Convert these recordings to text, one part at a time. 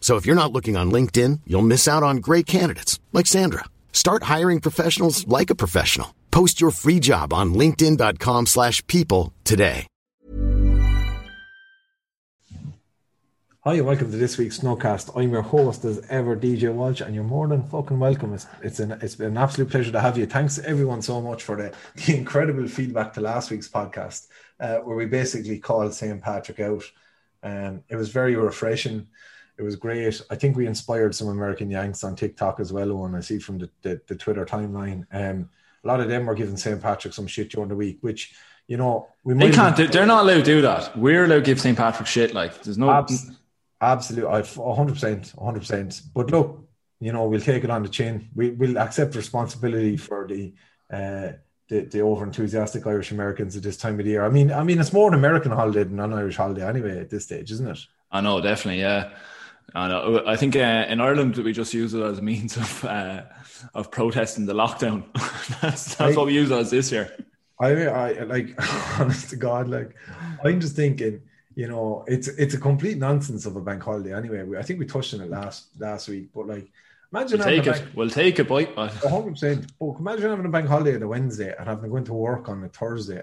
So if you're not looking on LinkedIn, you'll miss out on great candidates like Sandra. Start hiring professionals like a professional. Post your free job on linkedin.com/people today. Hi, and welcome to this week's Snowcast. I'm your host, as ever, DJ Walsh, and you're more than fucking welcome. It's, it's, an, it's been an absolute pleasure to have you. Thanks, everyone, so much for the, the incredible feedback to last week's podcast, uh, where we basically called St. Patrick out. Um, it was very refreshing. It was great. I think we inspired some American Yanks on TikTok as well, and I see from the, the, the Twitter timeline. Um, a lot of them were giving St. Patrick some shit during the week, which, you know, we They can't. Do, they're not allowed to do that. We're allowed to give St. Patrick shit. Like there's no. Abs- Absolutely, I hundred percent, hundred percent. But look, you know, we'll take it on the chin. We will accept responsibility for the uh, the, the over enthusiastic Irish Americans at this time of the year. I mean, I mean, it's more an American holiday than an Irish holiday anyway at this stage, isn't it? I know, definitely, yeah. I know. I think uh, in Ireland we just use it as a means of uh, of protesting the lockdown. that's that's what we use it as this year. I, I like, honest to God, like, I'm just thinking, you know, it's it's a complete nonsense of a bank holiday anyway. We, I think we touched on it last last week, but like, imagine We'll having take a it. bank, We'll take it, boy. hundred percent. But imagine having a bank holiday on a Wednesday and having to go into work on a Thursday.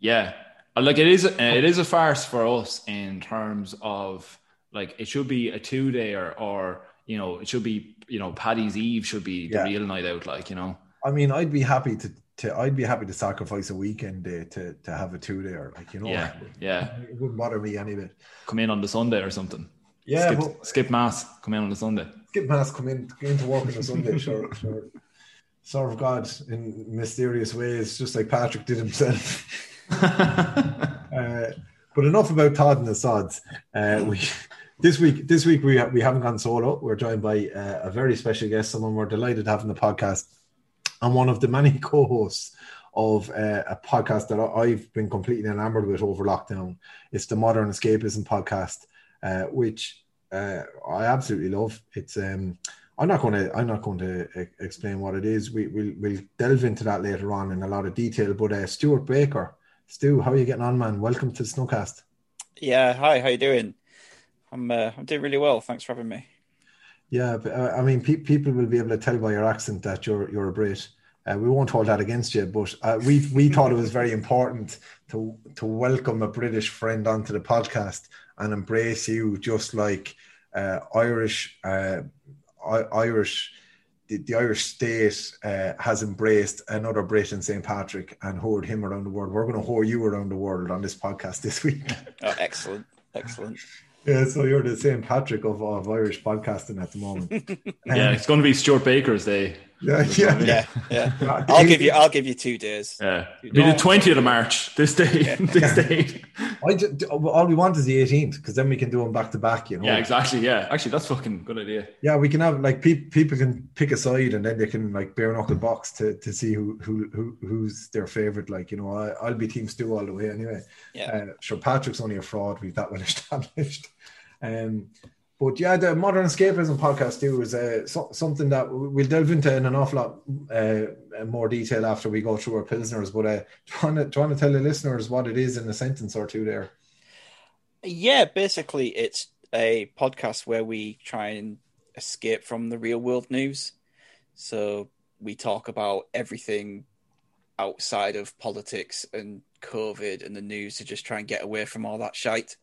Yeah, Uh, like it is. uh, It is a farce for us in terms of like it should be a two day or or you know it should be you know Paddy's Eve should be the Yeah. real night out. Like you know. I mean, I'd be happy to, to I'd be happy to sacrifice a weekend day to to have a two day or like you know, Yeah, yeah. it wouldn't bother me any bit. Come in on the Sunday or something. Yeah, skip, but skip mass. Come in on the Sunday. skip mass, come in, go into work on a Sunday, sure, sure. Serve God in mysterious ways, just like Patrick did himself. uh, but enough about Todd and the Sods. Uh, we this week, this week we we haven't gone solo. We're joined by uh, a very special guest, someone we're delighted to have in the podcast, and one of the many co-hosts of uh, a podcast that I've been completely enamored with over lockdown. It's the Modern Escapism podcast, uh, which uh, I absolutely love. It's um, I'm not going to I'm not going to uh, explain what it is. We we'll, we'll delve into that later on in a lot of detail. But uh, Stuart Baker, Stu, how are you getting on, man? Welcome to Snowcast. Yeah, hi, how you doing? I'm uh, I'm doing really well. Thanks for having me. Yeah, but, uh, I mean, pe- people will be able to tell by your accent that you're you're a Brit. Uh, we won't hold that against you, but uh, we we thought it was very important to to welcome a British friend onto the podcast and embrace you just like uh, Irish uh, I- Irish the, the Irish state uh, has embraced another Brit in St Patrick and hoard him around the world. We're going to whore you around the world on this podcast this week. Oh, excellent, excellent. Yeah, so you're the St Patrick of, of Irish podcasting at the moment. Um, yeah, it's going to be Stuart Baker's day. Yeah, yeah, Yeah, yeah. I'll give you I'll give you two days. Yeah, it'll be the twentieth of March. This day, this day. I just, all we want is the 18th because then we can do them back to back. You know. Yeah, exactly. Yeah, actually, that's fucking good idea. Yeah, we can have like pe- people can pick a side and then they can like bare knuckle box to, to see who, who who who's their favorite. Like you know, I, I'll be Team Stu all the way anyway. Yeah. Uh, sure, Patrick's only a fraud. We've that well established. Um, but yeah, the modern escapism podcast too is uh, so, something that we'll delve into in an awful lot uh, more detail after we go through our pilsners. But uh, trying to trying to tell the listeners what it is in a sentence or two there. Yeah, basically, it's a podcast where we try and escape from the real world news. So we talk about everything outside of politics and COVID and the news to just try and get away from all that shite.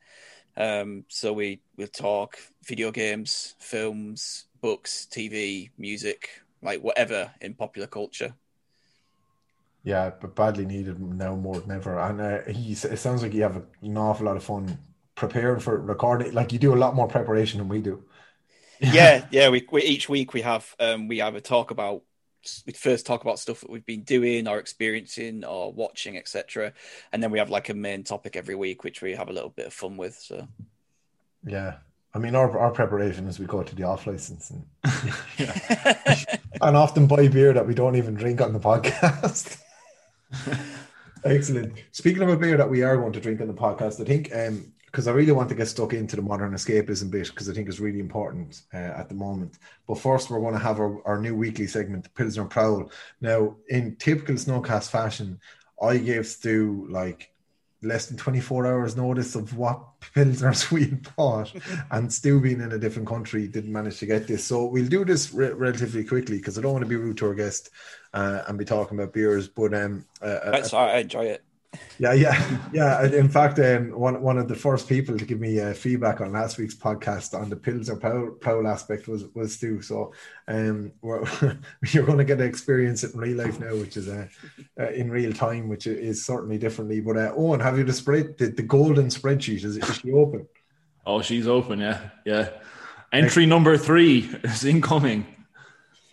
Um, so we we'll talk video games, films, books, TV, music, like whatever in popular culture. Yeah, but badly needed now more than ever. And uh, he it sounds like you have an awful lot of fun preparing for recording. Like you do a lot more preparation than we do. yeah, yeah. We, we each week we have um, we have a talk about we first talk about stuff that we've been doing or experiencing or watching, etc. And then we have like a main topic every week, which we have a little bit of fun with. So, yeah, I mean, our our preparation is we go to the off license and and often buy beer that we don't even drink on the podcast. Excellent. Speaking of a beer that we are going to drink on the podcast, I think um, because I really want to get stuck into the modern escapism bit because I think it's really important uh, at the moment. But first, we're going to have our, our new weekly segment, Pilsner Prowl. Now, in typical Snowcast fashion, I gave Stu like less than 24 hours notice of what pilsners we bought and still being in a different country didn't manage to get this. So we'll do this re- relatively quickly because I don't want to be rude to our guest uh, and be talking about beers but um uh, that's I enjoy it yeah, yeah, yeah. In fact, um, one one of the first people to give me uh, feedback on last week's podcast on the pills or prowl aspect was was Stu. So, um, you're going to get to experience it in real life now, which is uh, uh, in real time, which is certainly differently. But uh, Owen, have you the spread the, the golden spreadsheet? Is, is she open? Oh, she's open. Yeah, yeah. Entry number three is incoming.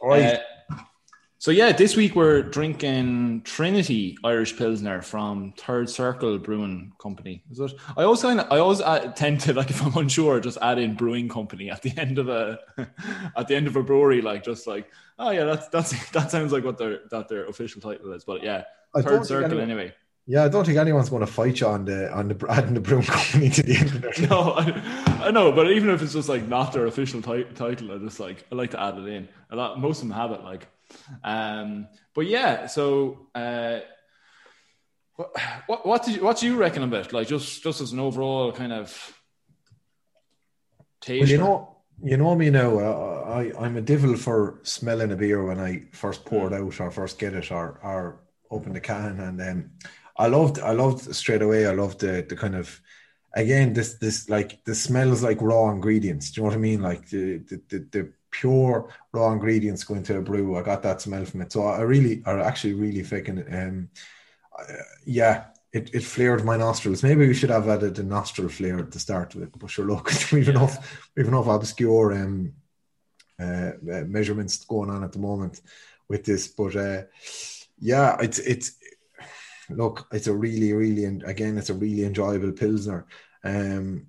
All right. Uh, so yeah, this week we're drinking Trinity Irish Pilsner from Third Circle Brewing Company. Is it? I always kind of, I always add, tend to like if I'm unsure, just add in brewing company at the end of a at the end of a brewery, like just like oh yeah, that's that's that sounds like what their that their official title is. But yeah, Third Circle anyone, anyway. Yeah, I don't think anyone's going to fight you on the on the adding the brewing company to the end of their. No, I, I know, but even if it's just like not their official t- title, I just like I like to add it in. A lot, most of them have it like. Um, but yeah, so uh, what what did you, what do you reckon about like just just as an overall kind of taste? Well, you know, you know me now. Uh, I I'm a devil for smelling a beer when I first pour it hmm. out or first get it or or open the can, and um, I loved I loved straight away. I loved the the kind of again this this like the smells like raw ingredients. Do you know what I mean? Like the the the, the pure raw ingredients going to a brew. I got that smell from it. So I really, are actually really fucking, um, uh, yeah, it, it flared my nostrils. Maybe we should have added a nostril flare to start with, but sure, look, we've enough, we've enough obscure um, uh, uh, measurements going on at the moment with this. But uh, yeah, it's it's look, it's a really, really, and again, it's a really enjoyable pilsner. Um,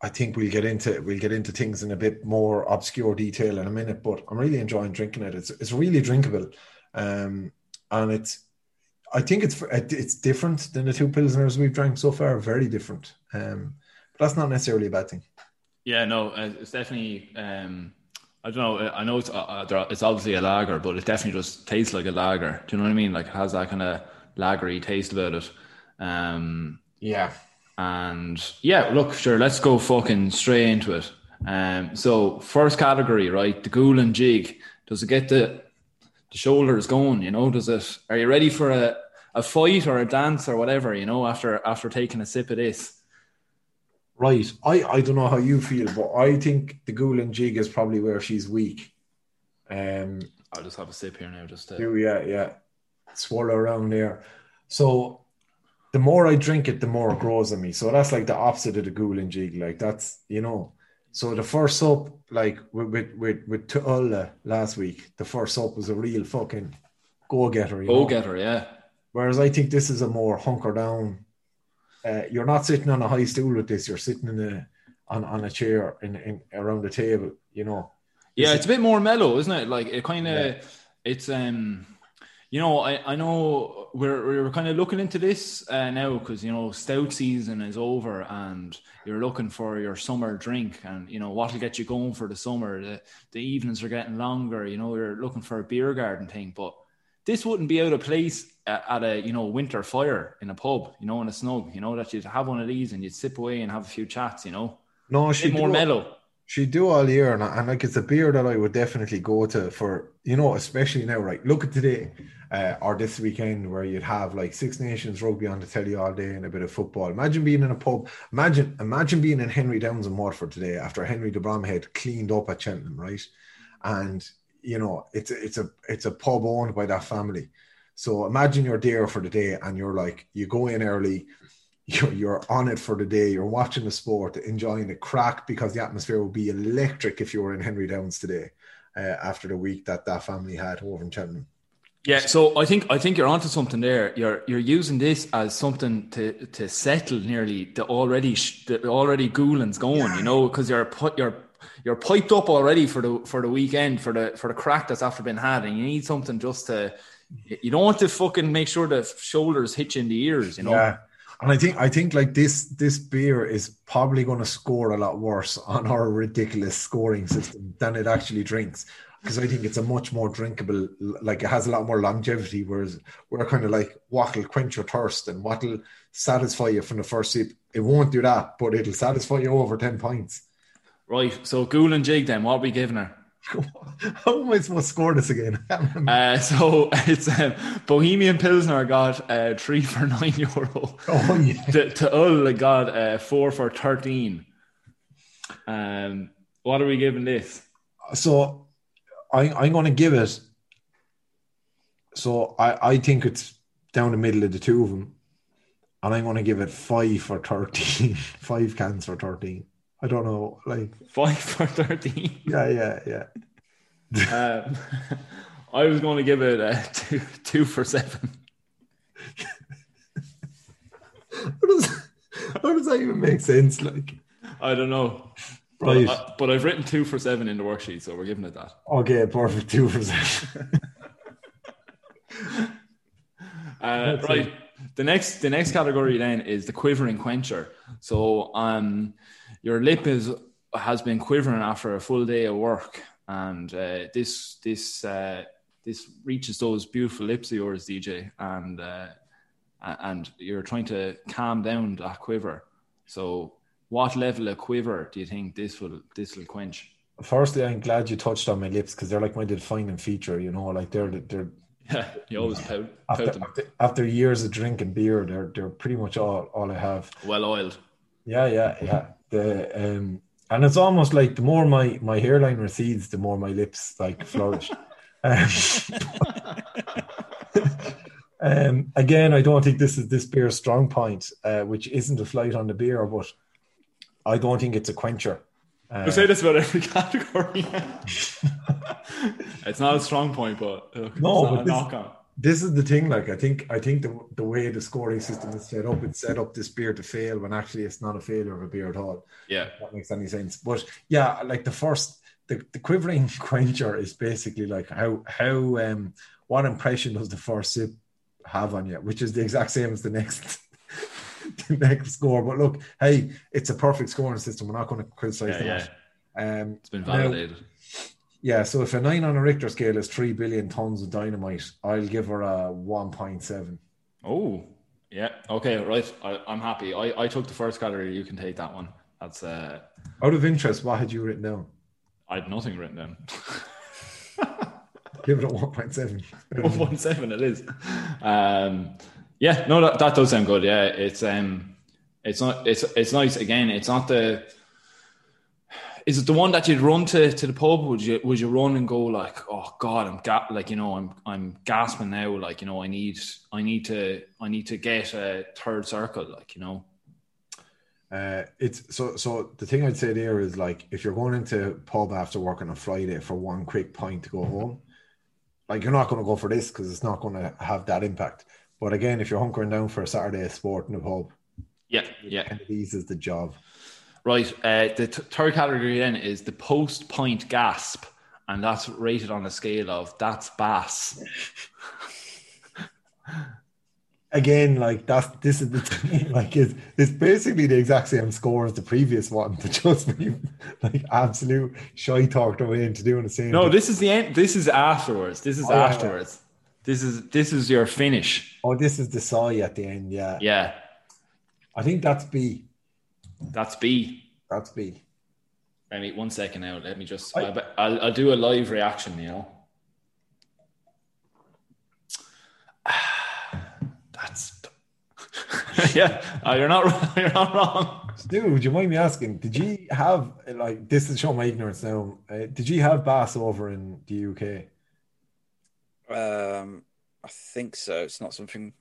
I think we'll get into we'll get into things in a bit more obscure detail in a minute, but I'm really enjoying drinking it. It's it's really drinkable, um, and it's I think it's it's different than the two pilsners we've drank so far. Very different, um, but that's not necessarily a bad thing. Yeah, no, uh, it's definitely. Um, I don't know. I know it's uh, uh it's obviously a lager, but it definitely just tastes like a lager. Do you know what I mean? Like it has that kind of lagery taste about it. Um, yeah, and yeah, look, sure, let's go fucking straight into it. Um, so first category, right? The ghoul and jig. Does it get the the shoulders going? You know, does it? Are you ready for a, a fight or a dance or whatever? You know, after after taking a sip of this. Right. I I don't know how you feel, but I think the ghoul and jig is probably where she's weak. Um, I'll just have a sip here now, just to. Yeah, yeah. Swallow around there. So the more I drink it, the more it grows on me. So that's like the opposite of the ghoul and jig. Like that's you know. So the first up, like with with with, with Tulla last week, the first up was a real fucking go getter. Go getter, yeah. Whereas I think this is a more hunker down. Uh, you're not sitting on a high stool with this. You're sitting in a on, on a chair in, in around the table. You know. Yeah, it's a bit more mellow, isn't it? Like it kind of, yeah. it's um you know, I, I know we're, we're kind of looking into this uh, now because, you know, stout season is over and you're looking for your summer drink and, you know, what will get you going for the summer. The, the evenings are getting longer, you know, you're looking for a beer garden thing. But this wouldn't be out of place at a you know winter fire in a pub, you know, in a snug, you know, that you'd have one of these and you'd sip away and have a few chats, you know. No, she more mellow. She do all year, and, and like it's a beer that I would definitely go to for you know, especially now. Right, look at today uh, or this weekend where you'd have like Six Nations rugby on the telly all day and a bit of football. Imagine being in a pub. Imagine, imagine being in Henry Downes in Waterford today after Henry de Bromhead cleaned up at Cheltenham, right? And you know, it's it's a it's a pub owned by that family. So imagine you're there for the day and you're like, you go in early, you're, you're on it for the day, you're watching the sport, enjoying the crack because the atmosphere will be electric if you were in Henry Downes today uh, after the week that that family had over in Cheltenham. Yeah, so I think I think you're onto something there. You're you're using this as something to to settle nearly the already the already Goulans going, yeah. you know, because you're put you're you're piped up already for the for the weekend for the for the crack that's after been had, and you need something just to. You don't want to fucking make sure the shoulders hitch in the ears, you know. Yeah. And I think I think like this this beer is probably going to score a lot worse on our ridiculous scoring system than it actually drinks. Because I think it's a much more drinkable like it has a lot more longevity whereas we're kind of like what'll quench your thirst and what'll satisfy you from the first sip? It won't do that but it'll satisfy you over 10 points right so Ghoul and Jig then what are we giving her How am I supposed to score this again? uh, so it's um, Bohemian Pilsner got uh, three for nine euro. Oh yeah. to, to Ull got uh, four for thirteen. Um, what are we giving this? So I, I'm going to give it. So I, I think it's down the middle of the two of them, and I'm going to give it five for thirteen. five cans for thirteen. I don't know, like five for thirteen. Yeah, yeah, yeah. um, I was going to give it a two, two for seven. how, does, how does that even make sense? Like, I don't know. Right. But, uh, but I've written two for seven in the worksheet, so we're giving it that. Okay, perfect. Two for seven. uh, right. The next, the next category then is the quivering quencher. So, um, your lip is has been quivering after a full day of work, and uh, this this uh, this reaches those beautiful lips of yours, DJ, and uh, and you're trying to calm down that quiver. So, what level of quiver do you think this will this will quench? Firstly, I'm glad you touched on my lips because they're like my defining feature. You know, like they're they're yeah, you always pout, after, pout after, after, years of drinking beer, they're they're pretty much all all I have. Well oiled. Yeah, yeah, yeah the um, and it's almost like the more my my hairline recedes, the more my lips like flourish. um, um, again, I don't think this is this beer's strong point, uh, which isn't a flight on the beer, but I don't think it's a quencher. Uh, we say this about every category. it's not a strong point, but uh, no, but this, this is the thing. Like I think, I think the the way the scoring system is set up, it's set up this beer to fail when actually it's not a failure of a beer at all. Yeah, that makes any sense. But yeah, like the first, the, the quivering quencher is basically like how how um what impression does the first sip have on you, which is the exact same as the next. the next score, but look, hey, it's a perfect scoring system. We're not going to criticize yeah, that. Yeah. Um, it's been validated. Now, yeah, so if a nine on a Richter scale is three billion tons of dynamite, I'll give her a one point seven. Oh, yeah. Okay, right. I, am happy. I, I took the first category. You can take that one. That's uh. Out of interest, what had you written down? I had nothing written down. give it a one point seven. one point seven. It is. Um. Yeah. No, that, that does sound good. Yeah. It's um. It's not. It's it's nice. Again, it's not the is it the one that you'd run to, to the pub? Would you would you run and go like, oh God, I'm ga- like you know I'm I'm gasping now. Like you know I need I need to I need to get a third circle. Like you know. Uh, it's so so. The thing I'd say there is like if you're going into pub after work on a Friday for one quick pint to go home, like you're not going to go for this because it's not going to have that impact. But again, if you're hunkering down for a Saturday sport in the pub, yeah, yeah, of eases the job. Right. Uh, the t- third category then is the post point gasp, and that's rated on a scale of that's bass. Again, like that's this is the thing, like it's it's basically the exact same score as the previous one, but just me like absolute shy talked away into doing the same. No, thing. this is the end. This is afterwards. This is oh, afterwards. Yeah. This is this is your finish. Oh, this is the sigh at the end. Yeah. Yeah, I think that's B. that's B. That's B. I mean, one second now. Let me just. I- I, I'll, I'll do a live reaction. You know. That's. yeah, uh, you're not wrong. You're not wrong. Stu, would you mind me asking? Did you have like this is showing my ignorance now? Uh, did you have bass over in the UK? Um, I think so. It's not something.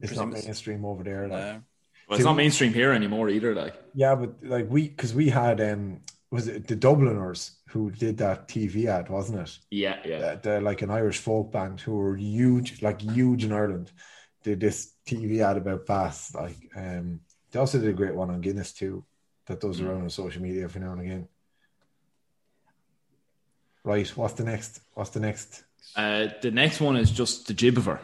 It's not Presume it's- mainstream over there. Like. No. Well, it's not mainstream here anymore either. Like, Yeah, but like we, because we had um, was it the Dubliners who did that TV ad, wasn't it? yeah, yeah. They're like an Irish folk band who were huge, like huge in Ireland. Did this TV ad about bass. Like, um, they also did a great one on Guinness too, that does around on social media every now and again. Right, what's the next? What's the next? Uh, the next one is just the jibber.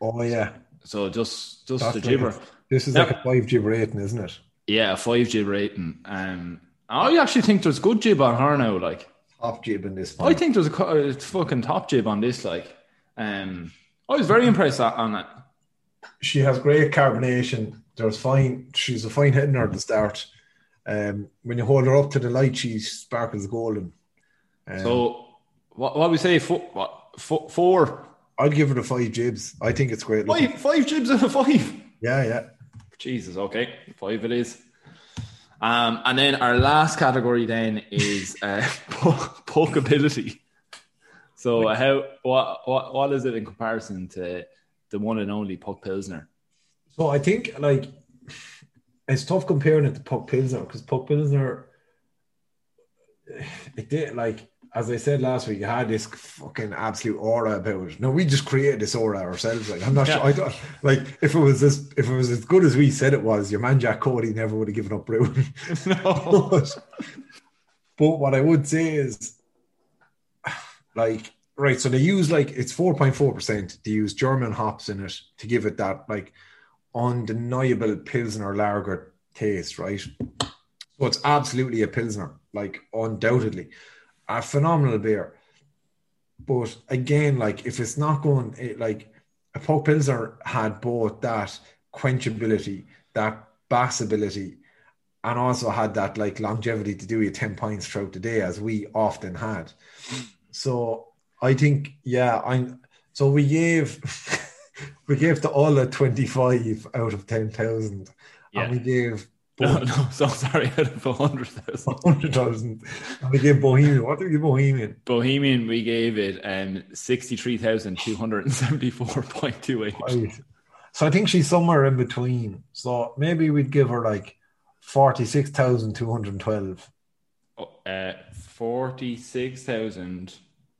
Oh yeah, So just just That's the like a- this is like a five jib rating, isn't it? Yeah, a five jib rating. Um, I actually think there's good jib on her now. Like, Top jib in this I think there's a, a fucking top jib on this. Like, um, I was very impressed on it. she has great carbonation. There's fine. She's a fine hitting her at the start. Um, when you hold her up to the light, she sparkles golden. Um, So, what what we say? Four, what, four, four I'd give her a five jibs. I think it's great. looking. five, five jibs out of five. Yeah, yeah. Jesus, okay, five it is. Um, and then our last category then is uh, poke, pokeability. So uh, how what what what is it in comparison to the one and only Puck Pilsner? So I think like it's tough comparing it to Puck Pilsner because Puck Pilsner, it did like as I said last week, it had this fucking absolute aura about it. No, we just created this aura ourselves. Like I'm not Yeah. sure. I don't like if it was this if it was as good as we said it was. Your man Jack Cody never would have given up brewing. no. but, but what I would say is, like, right. So they use like it's four point four percent. They use German hops in it to give it that like undeniable pilsner lager taste, right? So it's absolutely a pilsner, like undoubtedly, a phenomenal beer. But again, like if it's not going, it, like a Puck Pilsner had both that quenchability, that bassability, and also had that like longevity to do you 10 pints throughout the day as we often had so i think yeah i'm so we gave we gave the all a 25 out of 10,000 Yeah. and we gave No, no, so sorry, out of a hundred thousand. 100,000 and we gave bohemian what did we give bohemian Bohemian, we gave it um sixty three thousand two hundred and seventy four point two eight. Right. so i think she's somewhere in between so maybe we'd give her like 46,212 Uh, forty six thousand.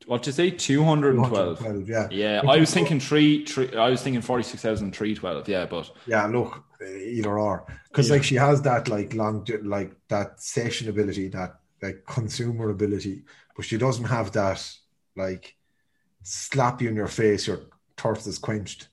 What you say? Two hundred and twelve. 212 yeah Yeah, I was thinking three, three. I was thinking forty six thousand three twelve. Yeah, but Yeah, look, eh, either or, because like she has that like long, like that session ability, that like consumer ability, but she doesn't have that like slap you in your face, your thirst is quenched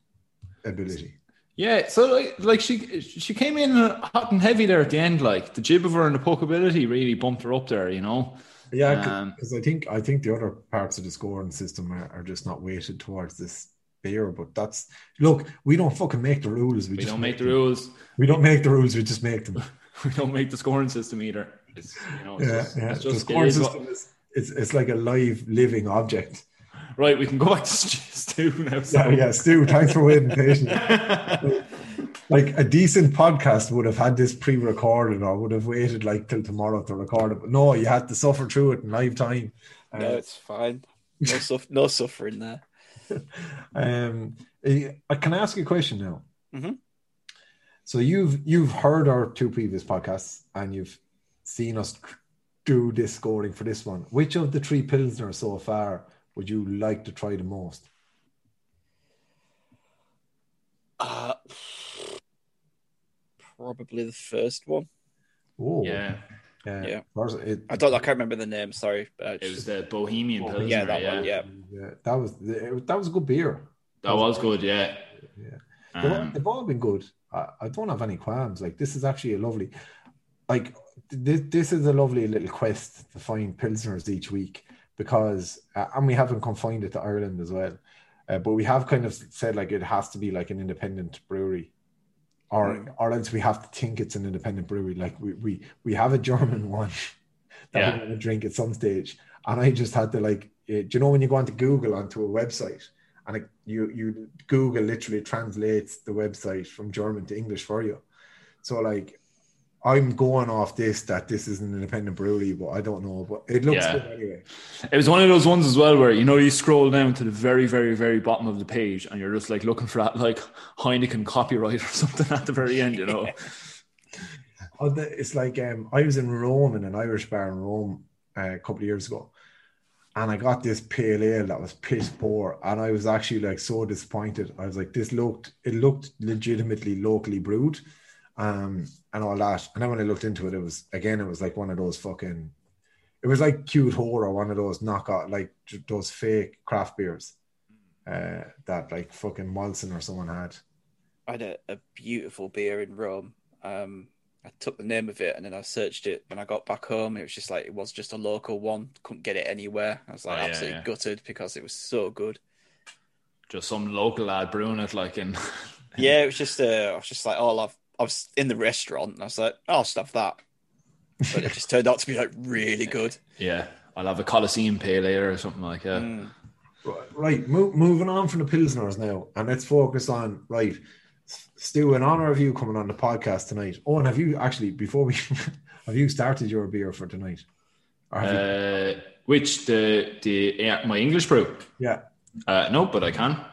ability. yeah. So like, like she she came in hot and heavy there at the end. Like the jib of her and the pokeability really bumped her up there. You know. Yeah, Um, because I think I think the other parts of the scoring system are, are just not weighted towards this beer. But that's look, we don't fucking make the rules. We, We just don't make the them. rules. We don't make the rules. We just make them. We don't make the scoring system either. It's you know. It's Yeah, just, yeah. It's just scoring system is it's, it's like a live living object. right. We can go back to Stu now. So. Yeah, yeah, Stu, thanks for waiting patiently. like a decent podcast would have had this pre-recorded or would have waited like till tomorrow to record it. But no, you had to suffer through it in live time. No, Uh, it's fine. No, suff- no suffering there. um, eh, can I ask you a question now? Mhm. So you've you've heard our two previous podcasts and you've seen us do this scoring for this one. Which of the three pilsner so far would you like to try the most? Uh, probably the first one. Oh, Yeah, yeah. Yeah. It, I don't. I can't remember the name. Sorry, but it was the Bohemian Pilsner. yeah, that yeah. one. Yeah, Yeah, that was that was a good beer. that was good. Yeah. They've, all, Um, they've all been good. I, I don't have any qualms. Like this is actually a lovely, like this, this is a lovely little quest to find pilsners each week because uh, and we haven't confined it to Ireland as well. Uh, but we have kind of said like it has to be like an independent brewery, or mm. or else we have to think it's an independent brewery. Like we we we have a German one that yeah. we're going to drink at some stage, and I just had to like, uh, do you know when you go onto Google onto a website and it, you you Google literally translates the website from German to English for you. So like I'm going off this that this is an independent brewery, but I don't know. But it looks yeah. good anyway. It was one of those ones as well where you know you scroll down to the very, very, very bottom of the page and you're just like looking for that like Heineken copyright or something at the very end, you know. it's like um, I was in Rome in an Irish bar in Rome uh, a couple of years ago, and I got this pale ale that was piss poor, and I was actually like so disappointed. I was like, this looked it looked legitimately locally brewed um, and all that. And then when I looked into it, it was again, it was like one of those fucking, it was like cute horror, one of those knockout, like those fake craft beers uh, that like fucking Molson or someone had. I had a, a beautiful beer in Rome. Um, I took the name of it and then I searched it. When I got back home, it was just like it was just a local one. Couldn't get it anywhere. I was like oh, yeah, absolutely yeah. gutted because it was so good. Just some local lad brewing it, like in. yeah, it was just. Uh, I was just like, oh, I've I was in the restaurant and I was like, oh, I'll stuff that. But it just turned out to be like really good. Yeah. I'll have a Colosseum pale ale or something like that. Mm. Right. Mo- moving on from the Pilsners now. And let's focus on, right. Stu, in honor of you coming on the podcast tonight. Oh, and have you actually, before we, have you started your beer for tonight? Uh, which, the, the, my English brew? Yeah. Uh, no, but I can.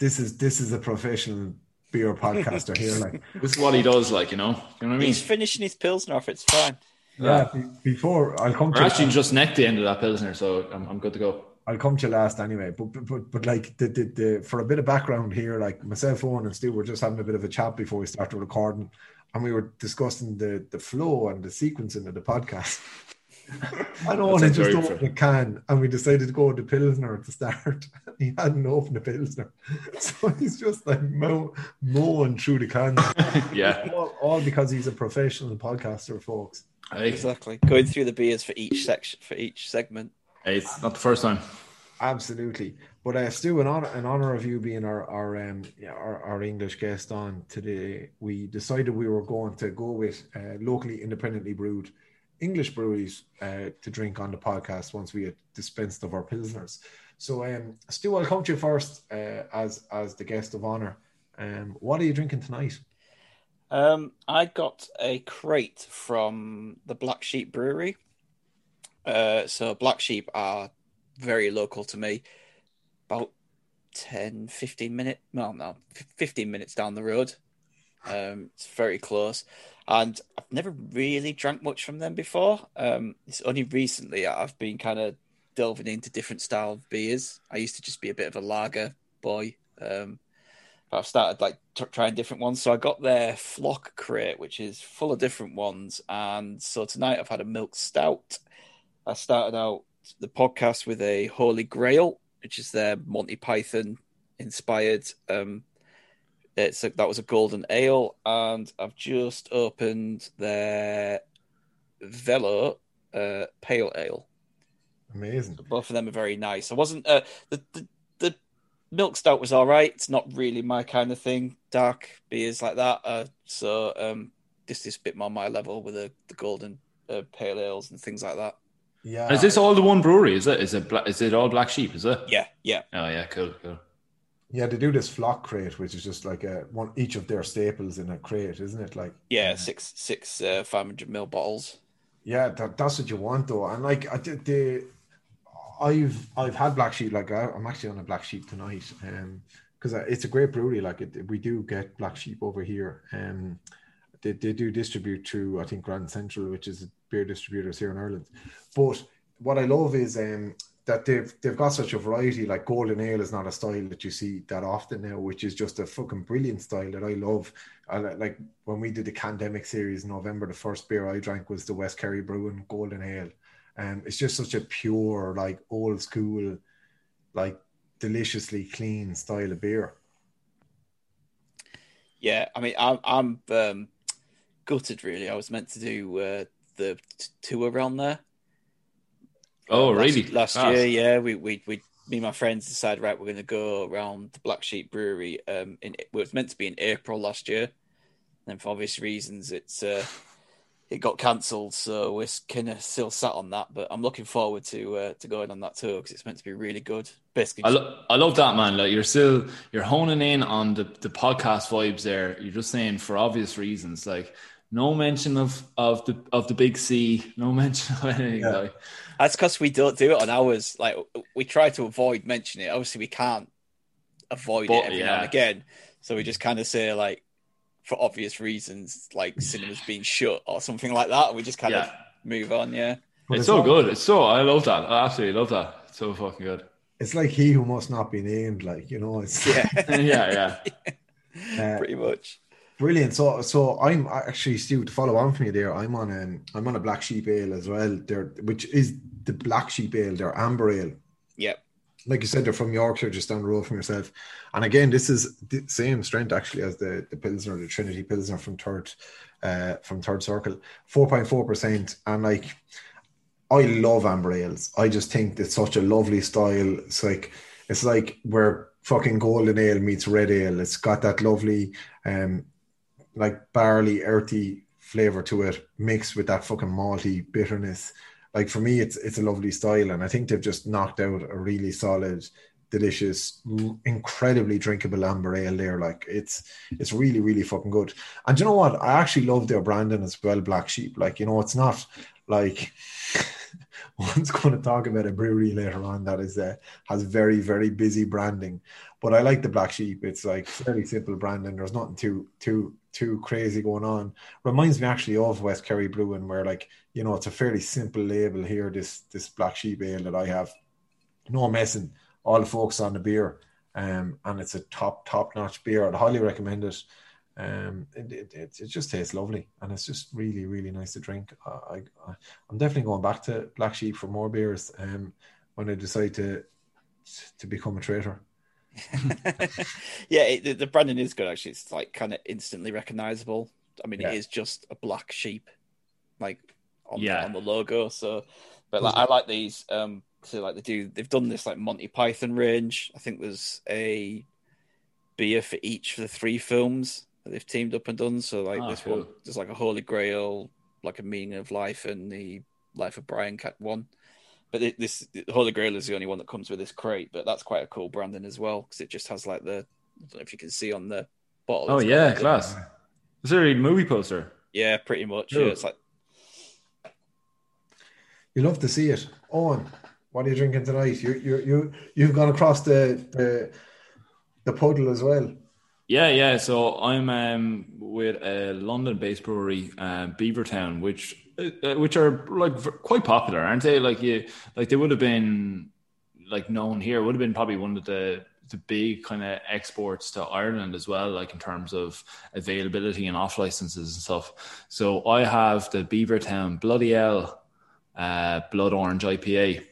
This is, this is a professional beer podcaster here. Like this is what he does. Like you know, you know what I mean. He's finishing his pilsner off. It's fine. Yeah. yeah. before I'll come. We're to actually that. just neck the end of that pilsner, so I'm, I'm good to go. I'll come to you last anyway. But but but, but like the, the, the for a bit of background here, like myself, Owen, and Stu were just having a bit of a chat before we started recording, and we were discussing the the flow and the sequencing of the podcast. I don't want to just open a can, and we decided to go with the Pilsner at the start. he hadn't opened the Pilsner. So he's just like mow, mowing through the cans. yeah. All, all, because he's a professional podcaster, folks. Hey. Exactly. Going through the beers for each section, for each segment. Hey, it's not the first time. Absolutely. But uh, Stu, in honor, in honor of you being our our, um, our, our English guest on today, we decided we were going to go with uh, locally independently brewed English breweries uh, to drink on the podcast once we had dispensed of our pilsners. So, um, Stu, I'll come to you first uh, as as the guest of honor. Um, what are you drinking tonight? Um, I got a crate from the Black Sheep Brewery. Uh, so Black Sheep are very local to me, about 10, 15 minutes, well, no, 15 minutes down the road. Um, it's very close and I've never really drank much from them before. Um, it's only recently I've been kind of delving into different style of beers. I used to just be a bit of a lager boy, um, but I've started like t- trying different ones. So I got their Flock crate, which is full of different ones, and so tonight I've had a milk stout. I started out the podcast with a Holy Grail, which is their Monty Python inspired um, it's a, that was a golden ale, and I've just opened their Velo uh, pale ale. Amazing. Both of them are very nice. I wasn't uh, the, the the milk stout was all right. It's not really my kind of thing. Dark beers like that. Uh, so um, this is a bit more my level with the, the golden uh, pale ales and things like that. Yeah. Is this all the one brewery? Is it? Is it? Is it all Black Sheep? Is it? Yeah. Yeah. Oh yeah. Cool. Cool. Yeah, they do this flock crate, which is just like a one each of their staples in a crate, isn't it? Like yeah, six six uh, five hundred mil bottles. Yeah, that, that's what you want though, and like I did the. I've I've had black sheep like I, am actually on a black sheep tonight, um, because it's a great brewery. Like it, we do get black sheep over here, um, they they do distribute to I think Grand Central, which is beer distributors here in Ireland. But what I love is um that they've they've got such a variety. Like golden ale is not a style that you see that often now, which is just a fucking brilliant style that I love. I, like when we did the pandemic series in November, the first beer I drank was the West Kerry Brewing Golden Ale, and um, it's just such a pure, like old school, like deliciously clean style of beer. Yeah, I mean, I'm I'm um, gutted really. I was meant to do uh, the tour around there Oh, last, really? Last year, yeah, we we we me and my friends decided right we're going to go around the Black Sheep Brewery. Um, in it was meant to be in April last year, and for obvious reasons, it's uh, it got cancelled. So we're kind of still sat on that. But I'm looking forward to uh, to going on that tour because it's meant to be really good. Basically, I, lo- I love that man. Like you're still you're honing in on the, the podcast vibes there. You're just saying for obvious reasons, like no mention of of the of the big C, no mention of anything. Yeah. Like That's because we don't do it on ours. Like we try to avoid mentioning it. Obviously, we can't avoid But, it every now and again. So we just kind of say like, for obvious reasons, like cinemas being shut or something like that. We just kind of move on. Yeah. But it's so all- good. It's so I love that. I absolutely love that. It's so fucking good. It's like he who must not be named. Like you know, it's Yeah. yeah, yeah. uh, Pretty much. Brilliant. So, so I'm actually Stu to follow on from you there. I'm on um, I'm on a black sheep ale as well. There, which is the black sheep ale. They're amber ale. Yep. Like you said, they're from Yorkshire, just down the road from yourself. And again, this is the same strength actually as the the Pilsner, the Trinity Pilsner from third, uh, from third circle, four point four percent. And like, I love amber ales. I just think it's such a lovely style. It's like it's like where fucking golden ale meets red ale. It's got that lovely um like barley earthy flavor to it mixed with that fucking malty bitterness. Like for me it's it's a lovely style and i think they've just knocked out a really solid delicious incredibly drinkable amber ale there. Like it's it's really really fucking good. And you know what? I actually love their branding as well black sheep. Like you know it's not like one's going to talk about a brewery later on that is uh, has very very busy branding. But I like the black sheep. It's like fairly simple branding. There's nothing too too too crazy going on. Reminds me actually of West Kerry Brewing, where like you know it's a fairly simple label here. This this black sheep ale that I have, no messing. All the folks on the beer, um, and it's a top top notch beer. I'd highly recommend it. Um, it, it, it, it just tastes lovely, and it's just really really nice to drink. I, I I'm definitely going back to Black Sheep for more beers. Um, when I decide to to become a traitor. yeah, it, the, the branding is good actually. It's like kind of instantly recognizable. I mean, Yeah. it is just a black sheep, like on, Yeah. on the logo. So, but like, I like these. Um, so like they do, they've done this like Monty Python range. I think there's a beer for each for the three films that they've teamed up and done. So like Ah, this one, there's like a Holy Grail, like a Meaning of Life, and the Life of Brian Cat one. But this the Holy Grail is the only one that comes with this crate, but that's quite a cool branding as well because it just has like the I don't know if you can see on the bottle. Oh yeah, like, the- class. Is there a movie poster? Yeah, pretty much. Cool. Yeah, it's like You love to see it. Owen, what are you drinking tonight? You you you you've gone across the the, the puddle as well. Yeah, yeah. So I'm um, with a London-based brewery, uh, Beavertown, which uh, which are like quite popular, aren't they? Like you, like they would have been like known here. Would have been probably one of the the big kind of exports to Ireland as well, like in terms of availability and off licenses and stuff. So I have the Beavertown Bloody 'Ell uh, Blood Orange IPA.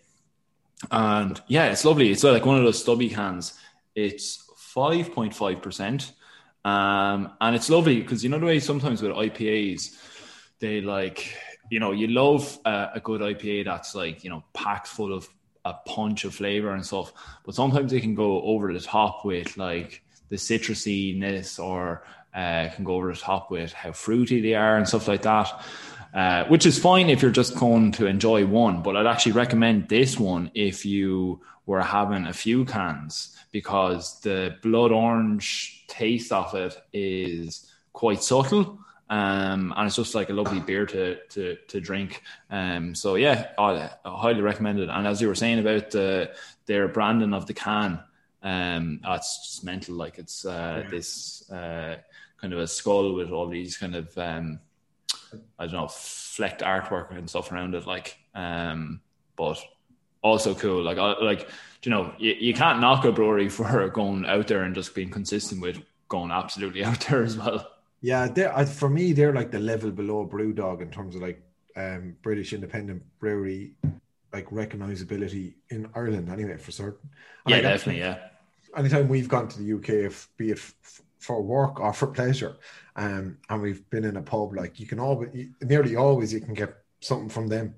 And yeah, it's lovely. It's like one of those stubby cans. It's 5.5%. Um, and it's lovely because you know the way sometimes with IPAs, they like, you know, you love uh, a good IPA that's like, you know, packed full of a punch of flavor and stuff. But sometimes they can go over the top with like the citrusiness or uh, can go over the top with how fruity they are and stuff like that. Uh, which is fine if you're just going to enjoy one, but I'd actually recommend this one if you were having a few cans because the blood orange taste of it is quite subtle. Um, and it's just like a lovely beer to to, to drink. Um, so yeah, I, I highly recommend it. And as you were saying about the their branding of the can, um, oh, it's just mental. Like it's uh, this uh, kind of a skull with all these kind of um, I don't know, flecked artwork and stuff around it. Like, um, but also cool. Like, I, like you know, you, you can't knock a brewery for going out there and just being consistent with going absolutely out there as well. Yeah, they're for me they're like the level below BrewDog in terms of like um, British independent brewery like recognizability in Ireland anyway for certain. And Yeah, definitely. Yeah. anytime we've gone to the UK, if be it f- for work or for pleasure, um, and we've been in a pub, like you can always, you, nearly always, you can get something from them.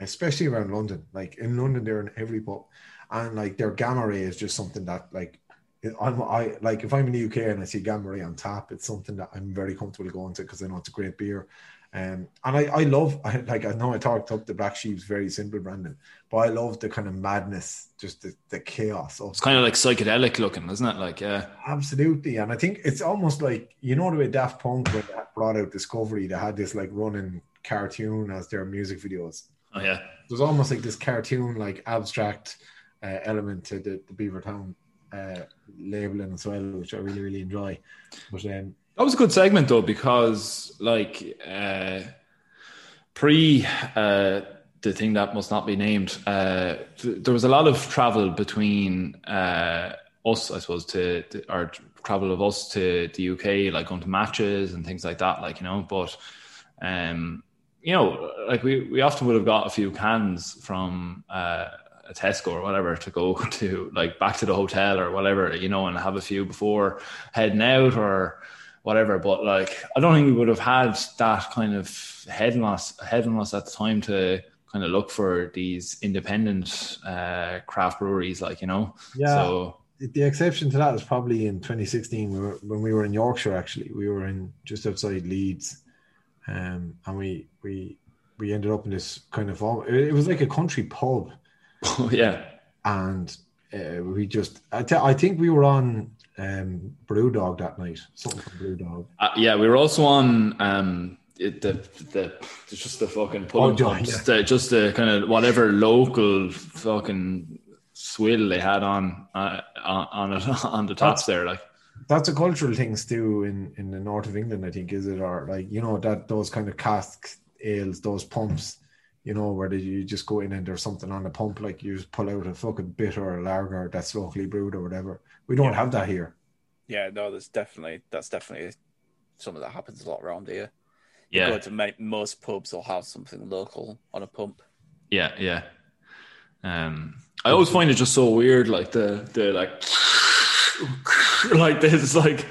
especially around London. Like in London, they're in every pub, and like their gamma ray is just something that like I'm, I like if I'm in the UK and I see gamma ray on tap, it's something that I'm very comfortable going to because I know it's a great beer. Um, and I, I love, I, like, I know I talked up the Black Sheep's very simple, Brandon, but I love the kind of madness, just the, the chaos. Of, it's kind of like psychedelic looking, isn't it? Like, yeah. Absolutely. And I think it's almost like, you know, the way Daft Punk, when they brought out Discovery, they had this like running cartoon as their music videos. Oh, yeah. It was almost like this cartoon, like abstract uh, element to the, the Beavertown uh, labeling as well, which I really, really enjoy. But um, that was a good segment though, because like uh, pre uh, the thing that must not be named, uh, th- there was a lot of travel between uh, us, I suppose, to, to or travel of us to the UK, like going to matches and things like that, like you know. But um, you know, like we we often would have got a few cans from. Uh, a Tesco or whatever to go to like back to the hotel or whatever, you know, and have a few before heading out or whatever. But like, I don't think we would have had that kind of head loss, head us at the time to kind of look for these independent uh, craft breweries, like you know. Yeah. So the exception to that was probably in 2016 we were, when we were in Yorkshire. Actually, we were in just outside Leeds, um, and we we we ended up in this kind of it was like a country pub. yeah, and uh, we just I, think we were on um, Brewdog that night. Something from Brewdog. Uh, yeah, we were also on um, it, the the just the fucking pull oh, just, yeah. the, just the kind of whatever local fucking swill they had on uh, on it on the tops that's, there, like. That's a cultural thing too in in the north of England, I think, is it? Or like you know that those kind of cask ales, those pumps you know, where you just go in and there's something on the pump, like you just pull out a fucking bitter or a lager that's locally brewed or whatever. We don't yeah. have that here. Yeah, no, there's definitely that's definitely something that happens a lot around here. Yeah, you go to make, most pubs will have something local on a pump. Yeah, yeah. Um, I always find it just so weird, like the the like like this, like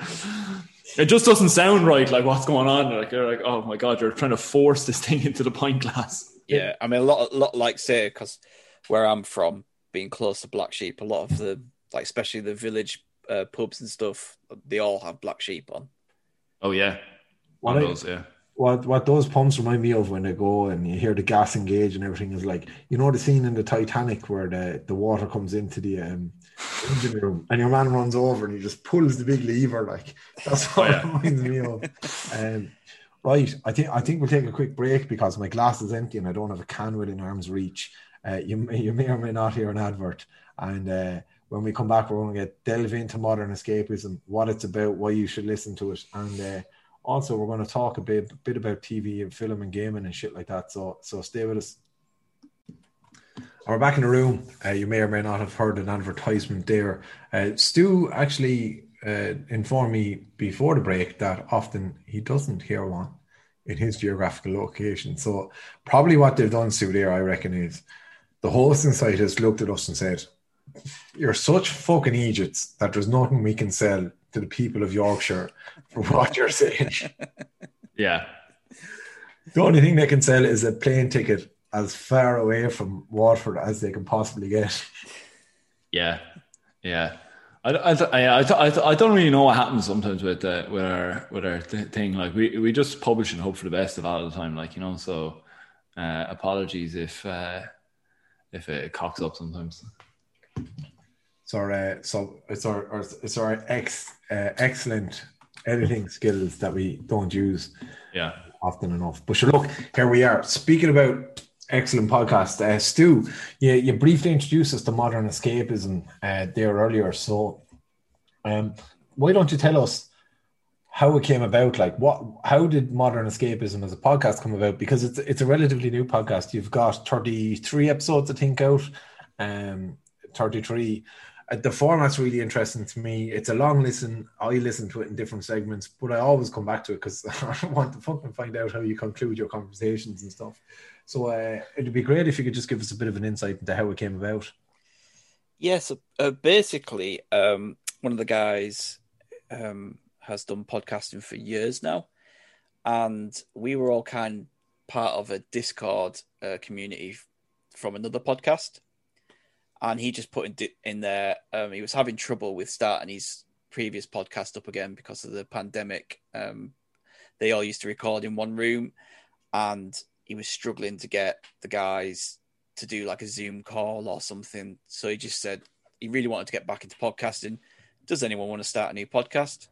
it just doesn't sound right. Like what's going on? Like you're like, oh my god, you're trying to force this thing into the pint glass. Yeah, I mean a lot, a lot like say because where I'm from, being close to Black Sheep, a lot of the like especially the village uh, pubs and stuff, they all have Black Sheep on. Oh yeah, one of those, yeah. What what those pumps remind me of when they go and you hear the gas engage and everything is like you know the scene in the Titanic where the, the water comes into the um, engine room and your man runs over and he just pulls the big lever like that's what oh, yeah. it reminds me of. Um, right, I think I think we'll take a quick break because my glass is empty and I don't have a can within arm's reach. Uh, you you may or may not hear an advert and. Uh, when we come back, we're going to get delve into modern escapism, what it's about, why you should listen to it, and uh, also we're going to talk a bit, bit about TV and film and gaming and shit like that. So, so stay with us. We're back in the room. Uh, you may or may not have heard an advertisement there. Uh, Stu actually uh, informed me before the break that often he doesn't hear one in his geographical location. So probably what they've done, Stu, there, I reckon, is the hosting site has looked at us and said, you're such fucking idiots that there's nothing we can sell to the people of Yorkshire for what you're saying. Yeah. The only thing they can sell is a plane ticket as far away from Waterford as they can possibly get. Yeah, yeah. I, I, I, I, don't really know what happens sometimes with uh, with our with our thing. Like we, we just publish and hope for the best of all the time. Like you know, so uh, apologies if uh, if it cocks up sometimes. So, uh, so it's our, our it's our ex uh, excellent editing skills that we don't use yeah often enough. But sure, look, here we are. Speaking about excellent podcast, uh, Stu, you, you briefly introduced us to modern escapism uh, there earlier. So, um, why don't you tell us how it came about? Like, what? How did modern escapism as a podcast come about? Because it's it's a relatively new podcast. You've got thirty three episodes, I think, out. Um, 33. Uh, the format's really interesting to me. It's a long listen. I listen to it in different segments, but I always come back to it because I want to fucking find out how you conclude your conversations and stuff. So uh, it'd be great if you could just give us a bit of an insight into how it came about. Yes, uh, basically, um, one of the guys um, has done podcasting for years now, and we were all kind of part of a Discord uh, community from another podcast, and he just put in, in there. Um, he was having trouble with starting his previous podcast up again because of the pandemic. Um, they all used to record in one room, and he was struggling to get the guys to do like a Zoom call or something. So he just said he really wanted to get back into podcasting. Does anyone want to start a new podcast?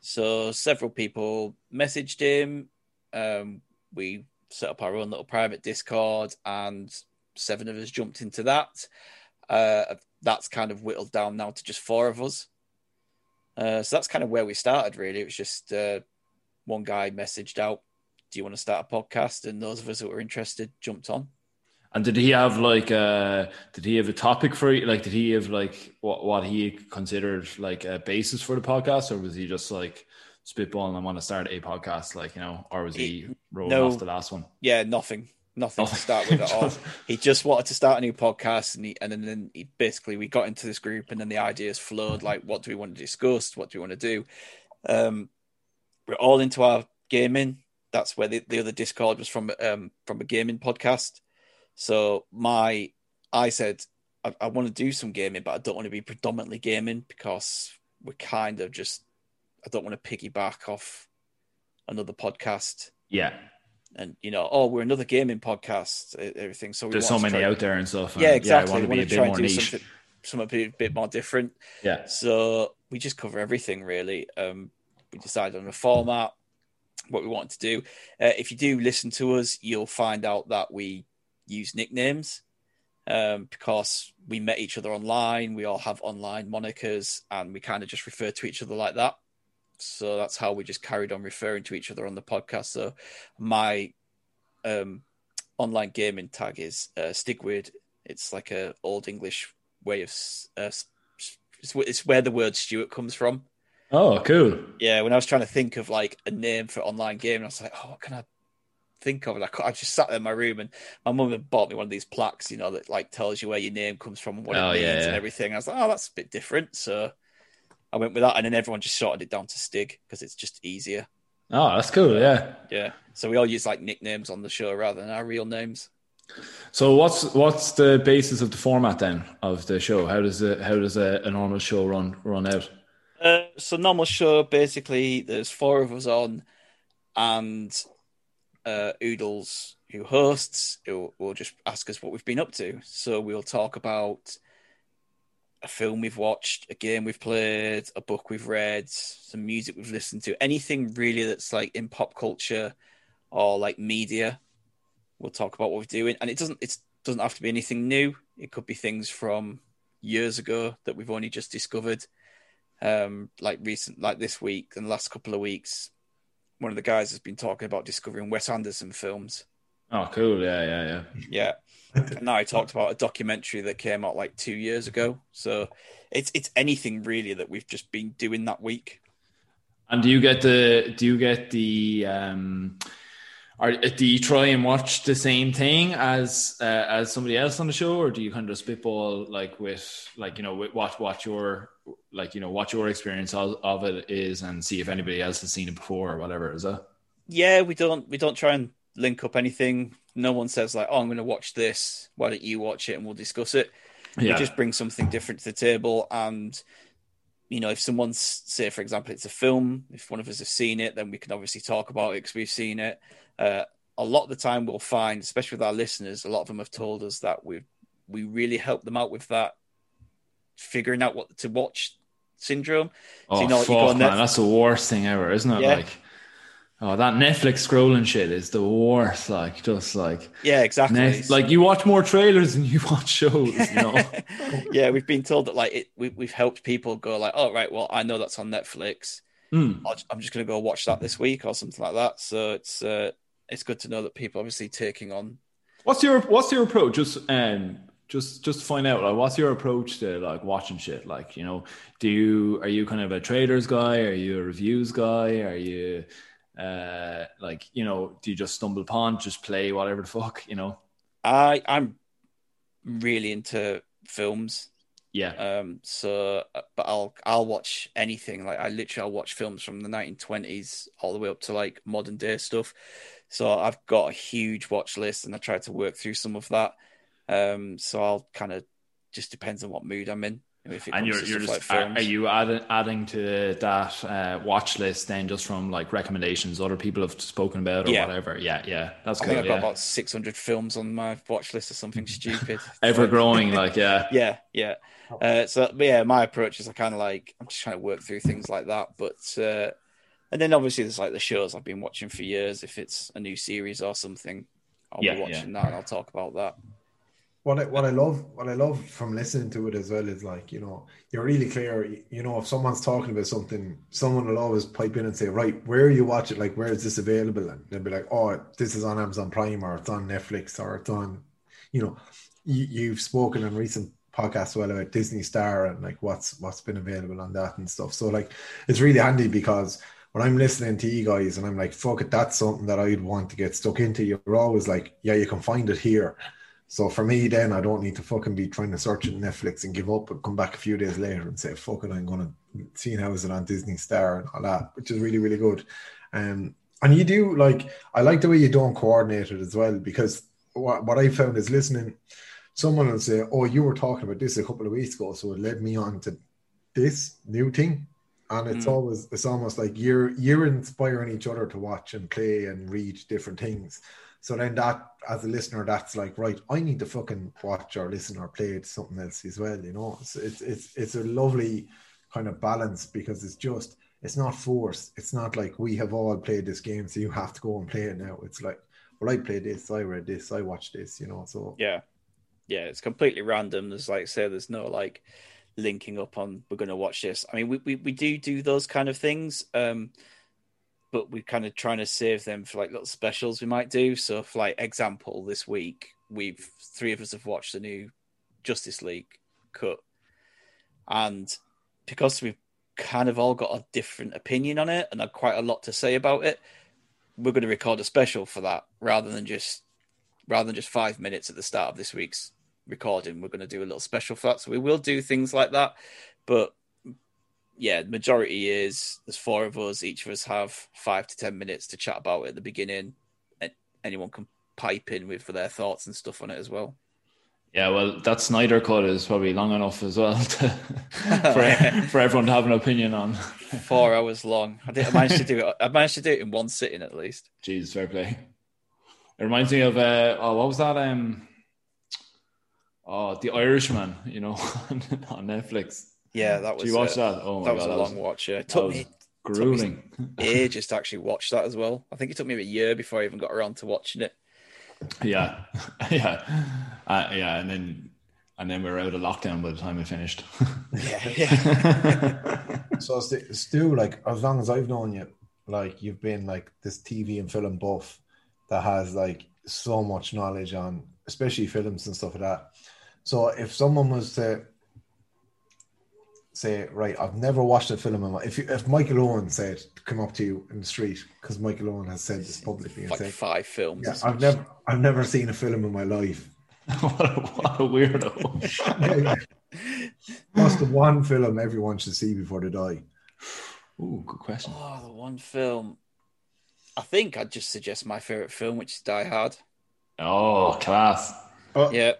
So several people messaged him. Um, we set up our own little private Discord, and seven of us jumped into that. Uh, that's kind of whittled down now to just four of us. Uh, so that's kind of where we started. Really, it was just uh, one guy messaged out, "Do you want to start a podcast?" And those of us that were interested jumped on. And did he have like uh did he have a topic for you? Like did he have like what what he considered like a basis for the podcast or was he just like spitballing and want to start a podcast like you know or was he rolling no, off the last one? Yeah, nothing. Nothing, nothing. to start with at all. he just wanted to start a new podcast and he and then, then he basically we got into this group and then the ideas flowed like what do we want to discuss? What do we want to do? Um we're all into our gaming. That's where the, the other Discord was from um from a gaming podcast so my, I said, I, I want to do some gaming, but I don't want to be predominantly gaming because we're kind of just, I don't want to piggyback off another podcast. Yeah. And you know, oh, we're another gaming podcast, everything. So there's so many out there and stuff. Yeah, exactly. Yeah, I want to, be a bit more niche. Something, something a bit more different. Yeah. So we just cover everything really. Um, we decided on a format, what we wanted to do. Uh, if you do listen to us, you'll find out that we use nicknames um, because we met each other online. We all have online monikers, and we kind of just refer to each other like that. So that's how we just carried on referring to each other on the podcast. So my um, online gaming tag is uh, Stigwid. It's like a old English way of uh, it's, where the word Stuart comes from. Oh, cool. Yeah, when I was trying to think of like a name for online game, I was like, oh, what can I think of. I, I just sat in my room and my mum had bought me one of these plaques, you know, that like tells you where your name comes from and what oh, it means yeah, yeah. and everything. I was like, oh, that's a bit different. So I went with that, and then everyone just shortened it down to Stig because it's just easier. Oh, that's cool. Yeah, yeah. So we all use like nicknames on the show rather than our real names. So what's what's the basis of the format then of the show? How does it how does a, a normal show run run out? Uh, so normal show basically there's four of us on, and uh, Oodles, who hosts, will, will just ask us what we've been up to. So we'll talk about a film we've watched, a game we've played, a book we've read, some music we've listened to, anything really that's like in pop culture or like media. We'll talk about what we're doing, and it doesn't it doesn't have to be anything new. It could be things from years ago that we've only just discovered. Um, like recent, like this week and the last couple of weeks, one of the guys has been talking about discovering Wes Anderson films. Oh, cool! Yeah, yeah, yeah. Yeah. and now I talked about a documentary that came out like two years ago. So it's it's anything really that we've just been doing that week. And do you get the do you get the um or do you try and watch the same thing as uh, as somebody else on the show, or do you kind of spitball like with like you know with, what what your like you know what your experience of, of it is, and see if anybody else has seen it before or whatever? Is that? Yeah, we don't we don't try and link up anything. No one says like, "Oh, I'm going to watch this. Why don't you watch it and we'll discuss it?" Yeah. We just bring something different to the table, and you know, if someone's say, for example, it's a film, if one of us have seen it, then we can obviously talk about it because we've seen it. Uh, a lot of the time, we'll find, especially with our listeners, a lot of them have told us that we we really help them out with that figuring out what to watch syndrome. Oh, so you know, fuck, man, that's the worst thing ever, isn't it? Yeah. Like, oh, that Netflix scrolling shit is the worst. Like, just like, yeah, exactly. Like, you watch more trailers than you watch shows. You know? yeah, we've been told that like it, we, we've helped people go like, oh right, well, I know that's on Netflix. Mm. I'm just going to go watch that this week or something like that. So it's uh, it's good to know that people obviously taking on. What's your What's your approach? Just um, just just find out like what's your approach to like watching shit. Like you know, do you are you kind of a traders guy? Are you a reviews guy? Are you uh like you know do you just stumble upon just play whatever the fuck you know? I I'm really into films. Yeah. Um. So, uh, but I'll I'll watch anything. Like I literally I'll watch films from the 1920s all the way up to like modern day stuff. So I've got a huge watch list, and I try to work through some of that. Um, so I'll kind of just depends on what mood I'm in. and you're, you're just like are, you adding adding to that uh, watch list then just from like recommendations other people have spoken about or yeah. whatever? Yeah, yeah, that's I cool. I've yeah. got about 600 films on my watch list or something stupid. Ever growing, like yeah, yeah, yeah. Uh, so yeah, my approach is I kind of like I'm just trying to work through things like that, but. Uh, and then obviously there's like the shows I've been watching for years. If it's a new series or something, I'll Yeah, be watching that and I'll talk about that. What I, what I love what I love from listening to it as well is like you know you're really clear. You know if someone's talking about something someone will always pipe in and say right where you watch it like where is this available? And they'll be like oh this is on Amazon Prime or it's on Netflix or it's on you know you, you've spoken in recent podcasts well about Disney Star and like what's what's been available on that and stuff. So like it's really handy because when I'm listening to you guys and I'm like fuck it that's something that I'd want to get stuck into you're always like yeah you can find it here so for me, then I don't need to fucking be trying to search in Netflix and give up and come back a few days later and say, "Fuck it, I'm gonna see how is it on Disney Star and all that," which is really really good. Um, and you do like I like the way you don't coordinate it as well because what what I found is listening. Someone will say, "Oh, you were talking about this a couple of weeks ago, so it led me on to this new thing." And it's Mm. always it's almost like you're you're inspiring each other to watch and play and read different things. So then that, as a listener, that's like, right, I need to fucking watch or listen or play to something else as well, you know. It's it's it's, it's a lovely kind of balance because it's just it's not forced. It's not like we have all played this game, so you have to go and play it now. It's like, well, I played this, I read this, I watched this, you know. So Yeah, yeah, it's completely random. There's like say there's no like linking up on we're going to watch this. I mean, we, we we do do those kind of things, um, but we're kind of trying to save them for like little specials we might do. So, for like example, this week we've three of us have watched the new Justice League cut, and because we've kind of all got a different opinion on it and had quite a lot to say about it, we're going to record a special for that rather than just rather than just five minutes at the start of this week's recording. We're going to do a little special for that. So we will do things like that, but yeah, the majority is there's four of us. Each of us have five to ten minutes to chat about it at the beginning. And anyone can pipe in with their thoughts and stuff on it as well. Yeah, well, that Snyder cut is probably long enough as well to, for, for everyone to have an opinion on. Four hours long. I, did, I managed to do it. I managed to do it in one sitting at least. Jeez, fair play. It reminds me of uh, oh, what was that? Um, oh, The Irishman. You know, on Netflix. Yeah, that was. Did you watch uh, that? Oh my that was a that long watch. Yeah, it that took was me grueling. ages to actually watch that as well. I think it took me a year before I even got around to watching it. yeah, yeah, uh, yeah, and then and then we were out of lockdown by the time I finished. Yeah, yeah. so Stu, Stu, like as long as I've known you, like you've been like this TV and film buff that has like so much knowledge on, especially films and stuff like that. So if someone was to say, right, I've never watched a film in my if you, if Michael Owen said come up to you in the street because Michael Owen has said this publicly and like said, five films. yeah, I've never I've never seen a film in my life. what, a, what a weirdo! What's the one film everyone should see before they die? Ooh, good question. Oh, the one film. I think I'd just suggest my favorite film, which is Die Hard. Oh, class! Oh. Yeah,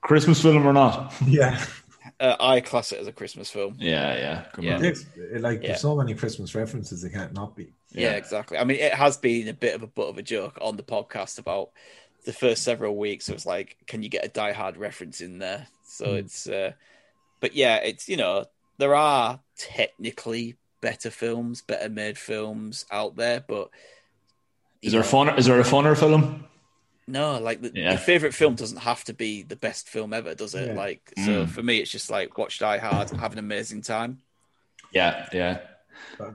Christmas film or not? Yeah. uh, I class it as a Christmas film. Yeah, yeah, good Yeah. man. It's, like Yeah. there's so many Christmas references it can't not be. Yeah. Yeah. exactly. I mean, it has been a bit of a butt of a joke on the podcast about the first several weeks. It was like, can you get a Die Hard reference in there? So Hmm. it's, uh, but yeah, it's you know there are technically better films, better made films out there, but Is you there a know, funner? Is there a funner film? No, like the, Yeah. your favorite film doesn't have to be the best film ever, does it? Yeah. Like, so Mm. for me, it's just like watch Die Hard, have an amazing time. Yeah, yeah.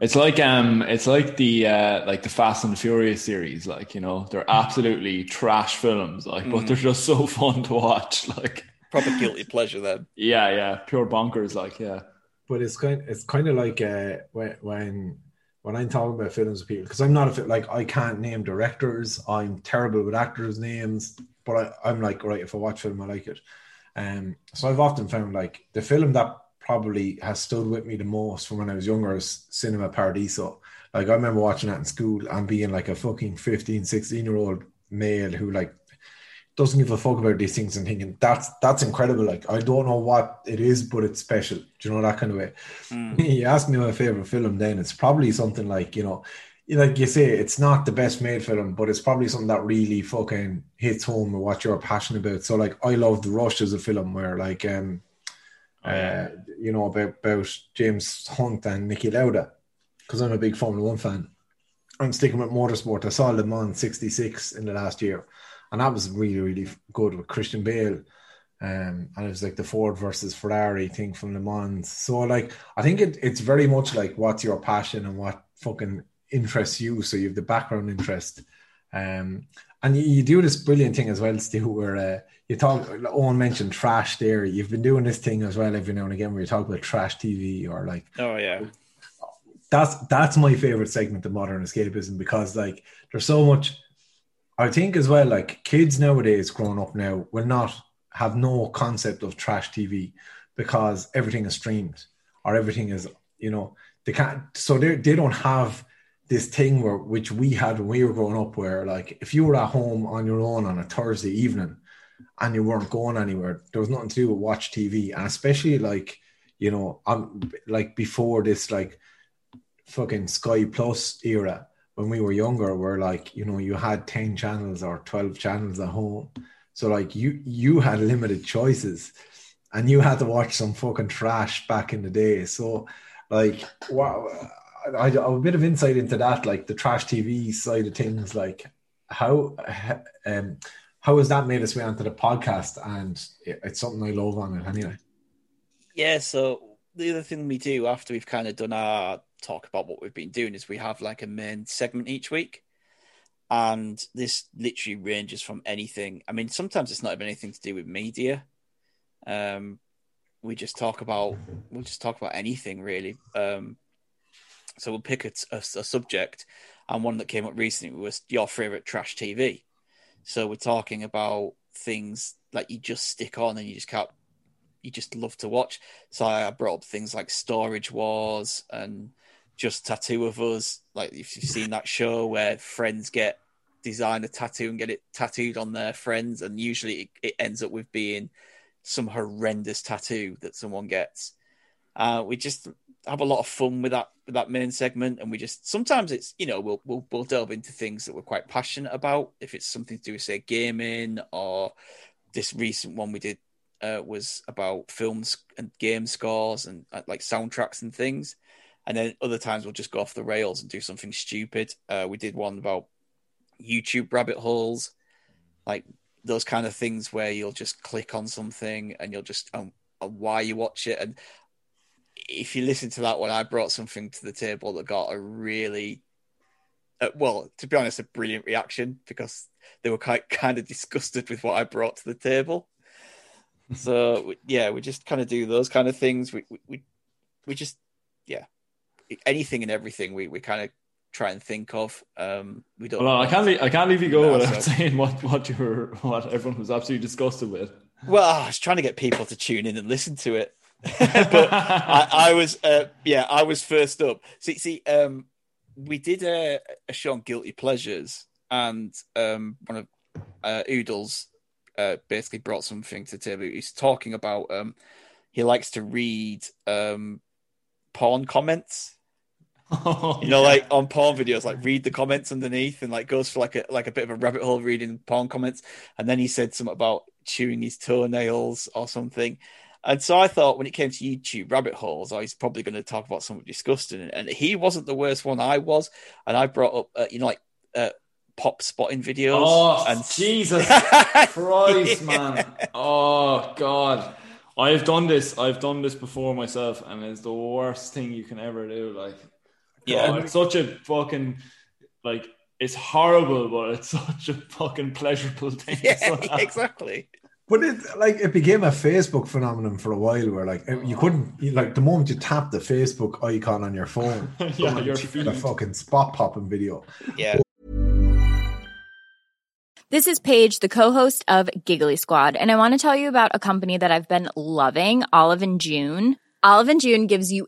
It's like um, it's like the uh, like the Fast and the Furious series. Like you know, they're absolutely trash films. Like, but they're just so fun to watch. Like, Proper guilty pleasure then. yeah, yeah, pure bonkers. Like, yeah, But it's kind it's kind of like uh, when when when I'm talking about films with people because I'm not a fi- like I can't name directors. I'm terrible with actors' names, but I, I'm like right if I watch film I like it. Um, so I've often found like the film that probably has stood with me the most from when I was younger is Cinema Paradiso. Like I remember watching that in school and being like a fucking 15, 16 year old male who like doesn't give a fuck about these things and thinking that's that's incredible. Like I don't know what it is, but it's special. Do you know that kind of way? Mm. you ask me my favorite film, then it's probably something like you know, like you say, it's not the best made film, but it's probably something that really fucking hits home with what you're passionate about. So like I love The Rush as a film where like um oh, uh you know about about James Hunt and Niki Lauda because I'm a big Formula One fan. I'm sticking with motorsport. I saw Le Mans 66 in the last year and that was really really good with Christian Bale. Um, and it was like the Ford versus Ferrari thing from Le Mans. So like I think it, it's very much like what's your passion and what fucking interests you. So you have the background interest. Um, and you, you do this brilliant thing as well, Stu, where uh, you talk. Owen mentioned trash there. You've been doing this thing as well every now and again, where you talk about trash TV or like. Oh yeah. That's that's my favorite segment of modern escapism because like there's so much I think as well, like kids nowadays growing up now will not have no concept of trash TV because everything is streamed or everything is, you know, they can't, so they, they don't have this thing where, which we had when we were growing up, where like if you were at home on your own on a Thursday evening and you weren't going anywhere, there was nothing to do with watch TV. And especially like, you know, I'm like before this, like fucking Sky Plus era, when we were younger we were like you know you had 10 channels or 12 channels at home. So like you you had limited choices and you had to watch some fucking trash back in the day. So like wow I, I a bit of insight into that like the trash tv side of things like how um how has that made its way onto the podcast? And it's something i love on it anyway. Yeah so the other thing we do after we've kind of done our talk about what we've been doing is we have like a main segment each week. And this literally ranges from anything. I mean, sometimes it's not even anything to do with media. Um, we just talk about we'll just talk about anything really. Um, so we'll pick a, a, a, subject, and one that came up recently was your favorite trash TV. So we're talking about things like you just stick on and you just can't, you just love to watch. So I brought up things like Storage Wars and just tattoo of us. Like if you've seen that show where friends get design a tattoo and get it tattooed on their friends, and usually it, it ends up with being some horrendous tattoo that someone gets. Uh, we just have a lot of fun with that with that main segment, and we just sometimes it's you know we'll we'll, we'll delve into things that we're quite passionate about. If it's something to do with say gaming or this recent one we did uh, was about films and game scores and uh, like soundtracks and things and then other times we'll just go off the rails and do something stupid. Uh, we did one about YouTube rabbit holes, like those kind of things where you'll just click on something and you'll just um, why you watch it. And if you listen to that one, I brought something to the table that got a really, uh, well, to be honest, a brilliant reaction because they were quite kind of disgusted with what I brought to the table. so yeah, we just kind of do those kind of things. We we we just yeah, anything and everything we, we kind of try and think of. Um, we don't. Well, I can't leave, I can't leave you go without so. saying what what you were what everyone was absolutely disgusted with. Well, I was trying to get people to tune in and listen to it, but I, I, was uh, yeah I was first up. See, see, um, we did a, a show on guilty pleasures, and um, one of uh, Oodles uh, basically brought something to the table. He's talking about um, he likes to read um, porn comments Oh, you know, yeah. like on porn videos, like read the comments underneath and like goes for like a like a bit of a rabbit hole reading porn comments. And then he said something about chewing his toenails or something. And so I thought when it came to YouTube rabbit holes, oh, he's probably going to talk about something disgusting. And he wasn't the worst one, I was. And I brought up, uh, you know, like uh, pop spotting videos. Oh, and Jesus Christ, man. Oh, God. I've done this. I've done this before myself, and it's the worst thing you can ever do. Like, yeah, it's such a fucking like it's horrible, but it's such a fucking pleasurable thing. Yeah, exactly. But it like it became a Facebook phenomenon for a while, where like you couldn't like the moment you tap the Facebook icon on your phone, yeah, your feed. a fucking spot popping video. Yeah. This is Paige, the co-host of Giggly Squad, and I want to tell you about a company that I've been loving, Olive and June. Olive and June gives you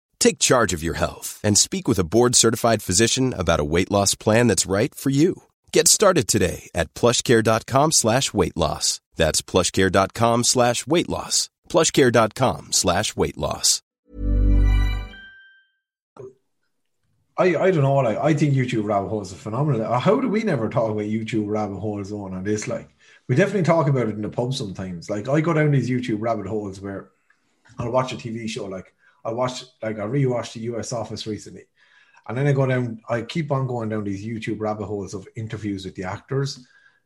Take charge of your health and speak with a board certified physician about a weight loss plan that's right for you. Get started today at plushcare.com slash weight loss. That's plushcare.com slash weight loss. Plushcare.com slash weight loss. I, I don't know what I, think YouTube rabbit holes are phenomenal. Uh, how do we never talk about YouTube rabbit holes on on this? Like we definitely talk about it in the pub sometimes. Like I go down these YouTube rabbit holes where I'll watch a TV show like I watched like I rewatched the US Office recently, and then I go down. I keep on going down these YouTube rabbit holes of interviews with the actors,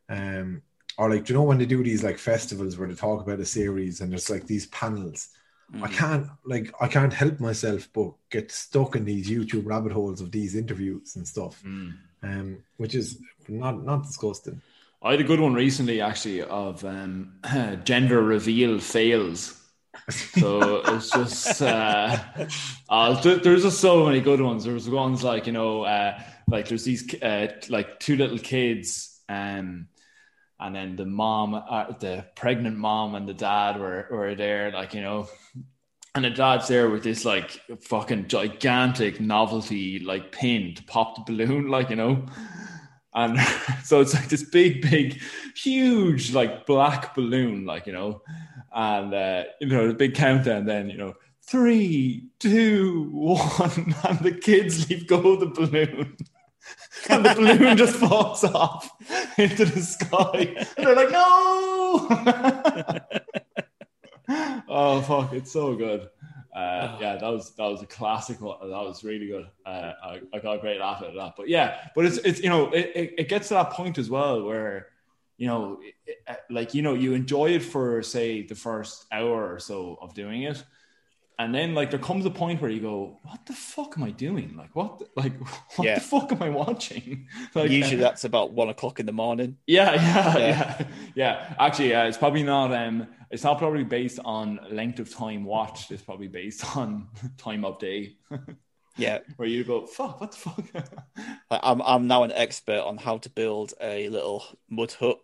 um, or like do you know when they do these like festivals where they talk about a series and there's like these panels. Mm. I can't like I can't help myself but get stuck in these YouTube rabbit holes of these interviews and stuff, mm. um, which is not not disgusting. I had a good one recently, actually, of um, gender reveal fails so it's just uh, uh, there's just so many good ones. There's ones like you know, uh, like there's these uh, like two little kids, um, and then the mom, uh, the pregnant mom, and the dad were were there, like you know, and the dad's there with this like fucking gigantic novelty like pin to pop the balloon, like you know. And so it's like this big, big, huge, like black balloon, like you know, and uh, you know the big countdown. Then you know three, two, one, and the kids leave go of the balloon. and the balloon just falls off into the sky. And they're like, no! oh fuck, it's so good. Uh, yeah, that was that was a classic one. That was really good. Uh, I, I, got a great laugh at that. But yeah, but it's it's you know it, it, it gets to that point as well where you know, uh, like you know, you enjoy it for say the first hour or so of doing it, and then like there comes a point where you go, "What the fuck am I doing? Like what? The, like what yeah. the fuck am I watching?" Like, Usually that's about one o'clock in the morning. Yeah, yeah, yeah, yeah. yeah. Actually, uh, it's probably not. Um, it's not probably based on length of time watched. It's probably based on time of day. Yeah, where you go, fuck, what the fuck? I'm I'm now an expert on how to build a little mud hut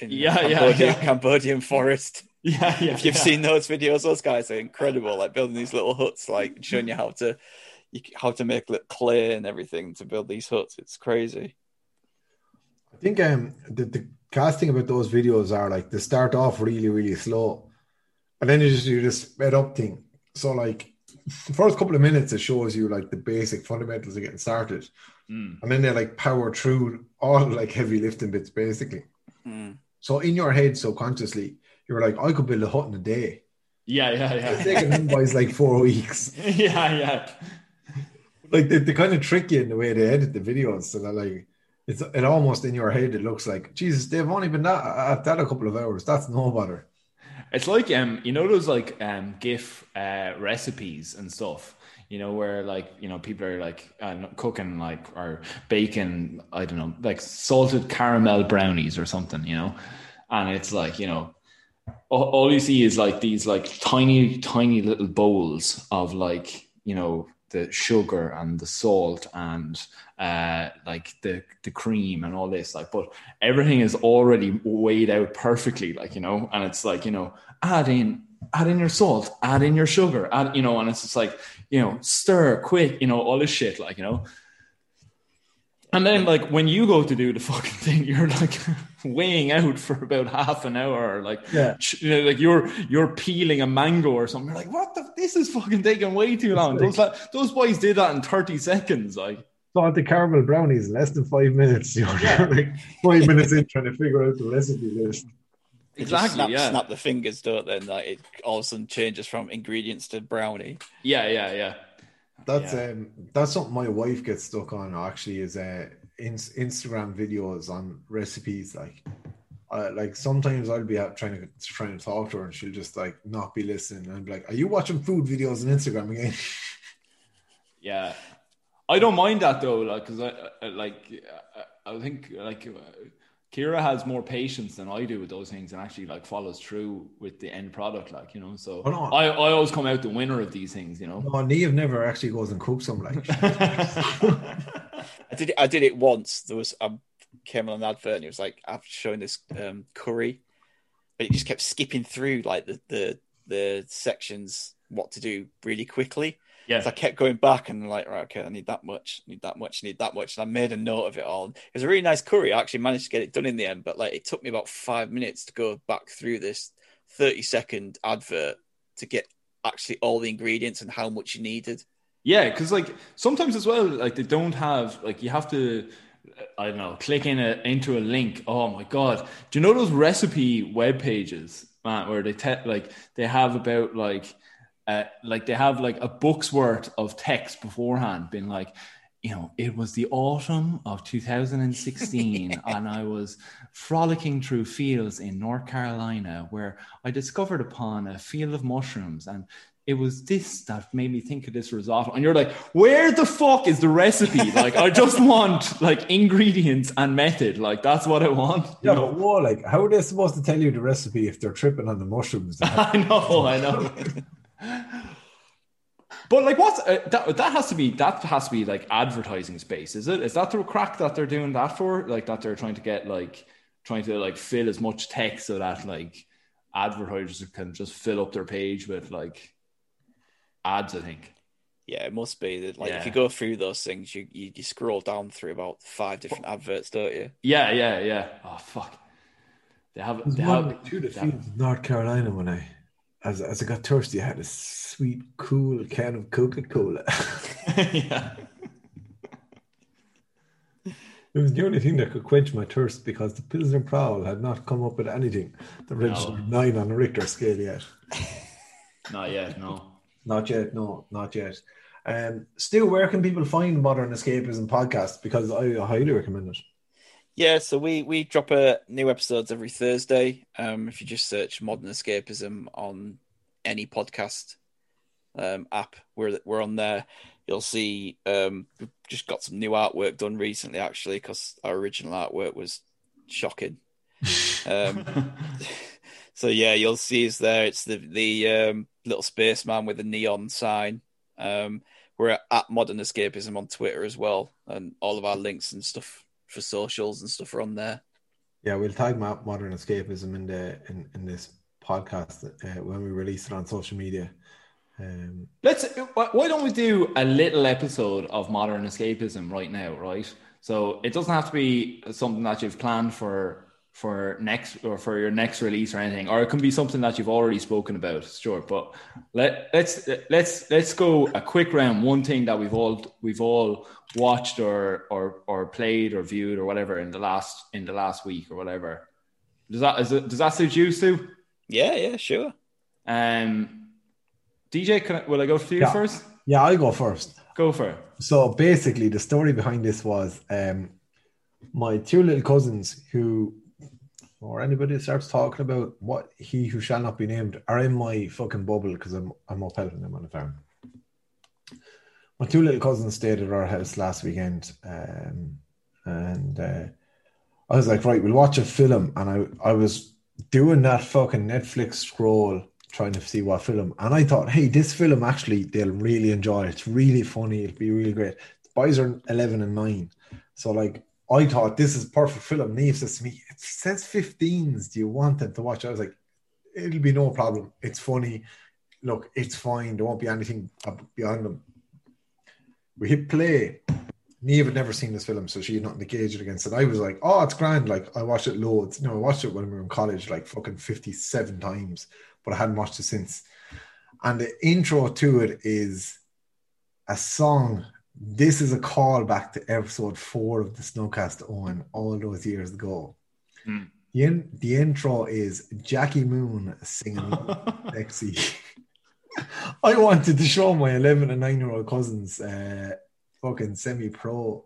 in yeah, Cambodia, yeah, yeah. Cambodian forest. Yeah, yeah. If you've yeah. seen those videos, those guys are incredible. Like building these little huts, like showing you how to you, how to make it clay and everything to build these huts. It's crazy. I think um the, the casting about those videos are like they start off really really slow, and then you just do this sped up thing. So like the first couple of minutes it shows you like the basic fundamentals of getting started, Mm. and then they like power through all like heavy lifting bits basically. Mm. So in your head subconsciously you're like I could build a hut in a day. Yeah, yeah, It's yeah. taking them boys like four weeks. yeah, yeah. like they, they kind of trick you in the way they edit the videos. So they're like, it's it almost in your head. It looks like Jesus. They've only been that at that a couple of hours. That's no bother. It's like um, you know those like um GIF uh recipes and stuff. You know where like you know people are like uh, cooking like or baking. I don't know, like salted caramel brownies or something. You know, and it's like you know. All, all you see is like these like tiny, tiny little bowls of like you know the sugar and the salt and uh like the the cream and all this like but everything is already weighed out perfectly like you know and it's like you know add in add in your salt add in your sugar add you know and it's just like you know stir quick you know all this shit like you know. And then like when you go to do the fucking thing you're like weighing out for about half an hour like Yeah. you know, like you're you're peeling a mango or something you're like what the this is fucking taking way too long those like, those boys did that in 30 seconds like So the caramel brownies less than five minutes. You're like five minutes in trying to figure out the recipe list. They Exactly, Snap, yeah. snap the fingers, don't then And like it all of a sudden changes from ingredients to brownie. yeah yeah yeah That's Yeah. um that's something my wife gets stuck on. Actually, is uh in, Instagram videos on recipes. Like, like sometimes I'll be out trying to trying to talk to her, and she'll just like not be listening. And I'm like, "Are you watching food videos on Instagram again?" Yeah, I don't mind that though, like because I, I like I, think like Kira has more patience than I do with those things and actually like follows through with the end product, like you know. So Oh, no. I, I always come out the winner of these things, you know. no, Neve never actually goes and cooks them. Like, I did it. I did it once. There was I came on an advert and it was like I'm showing this um, curry, but it just kept skipping through like the the the sections what to do really quickly. Yeah, So I kept going back and like, right, okay, I need that much, need that much, need that much. And I made a note of it all. It was a really nice curry. I actually managed to get it done in the end, but like it took me about five minutes to go back through this 30 second advert to get actually all the ingredients and how much you needed. yeah, because like sometimes as well, like they don't have like you have to. I don't know, click in a, into a link. Oh my god! Do you know those recipe web pages, man, where they te- like they have about like uh, like they have like a book's worth of text beforehand, been like, you know, it was the autumn of 2016, and I was frolicking through fields in North Carolina where I discovered upon a field of mushrooms, and it was this that made me think of this risotto. And you're like, where the fuck is the recipe? Like, I just want like ingredients and method. Like, that's what I want. you yeah, know? but whoa, like, how are they supposed to tell you the recipe if they're tripping on the mushrooms? I know, I know. But like, what's uh, that? That has to be that has to be like advertising space, is it? Is that the crack that they're doing that for? Like that they're trying to get like trying to like fill as much text so that like advertisers can just fill up their page with like ads. I think. Yeah, it must be that. Like Yeah. if you go through those things, you, you you scroll down through about five different adverts, don't you? Yeah, yeah, yeah. Oh fuck. They have. was They have. through the they have- fields of North Carolina when I, as, as I got thirsty, I had a sweet, cool can of Coca Cola. yeah. It was the only thing that could quench my thirst because the Pilsner Prowl had not come up with anything that registered nine on the Richter scale yet. Not yet. No. Not yet, no, not yet. Um, Stu, where can people find Modern Escapism podcast? Because I highly recommend it. Yeah, so we we drop a new episodes every Thursday. Um, if you just search Modern Escapism on any podcast um, app, we're we're on there. You'll see um, we've just got some new artwork done recently, actually, because our original artwork was shocking. Um, so yeah, you'll see us there. It's the the um, little spaceman with a neon sign. Um, we're at Modern Escapism on Twitter as well, and all of our links and stuff for socials and stuff are on there. Yeah, we'll tag Mo- Modern Escapism in the in, in this podcast uh, when we release it on social media. Um, Let's. Why don't we do a little episode of modern escapism right now? Right. So it doesn't have to be something that you've planned for for next or for your next release or anything, or it can be something that you've already spoken about, sure. But let let's let's let's go a quick round. One thing that we've all we've all watched or or or played or viewed or whatever in the last in the last week or whatever. Does that is it, does that suit you, Sue Yeah, yeah, sure. Um, DJ, can I, will I go for you Yeah. first? yeah, I'll go first. Go for it. So basically, the story behind this was um, my two little cousins who, or anybody starts talking about what he who shall not be named, are in my fucking bubble because I'm I'm up helping them on the farm. My two little cousins stayed at our house last weekend, um, and uh, I was like, right, we'll watch a film, and I I was doing that fucking Netflix scroll trying to see what film. And I thought, hey, this film actually they'll really enjoy. It's really funny. It'll be really great. The boys are 11 and 9. So, like, I thought this is perfect film. Neve says to me, it says 15s. Do you want them to watch? I was like, it'll be no problem. It's funny. Look, it's fine. There won't be anything beyond them. We hit play. Neve had never seen this film, so she had gauge it against. And I was like, oh, it's grand. Like, I watched it loads. You No, I watched it when we were in college, like fucking 57 times but I hadn't watched it since. And the intro to it is a song. This is a callback to episode four of the Snowcast Owen all those years ago. Hmm. The, in, the intro is Jackie Moon singing Sexy. I wanted to show my 11 and 9 year old cousins uh, fucking semi pro.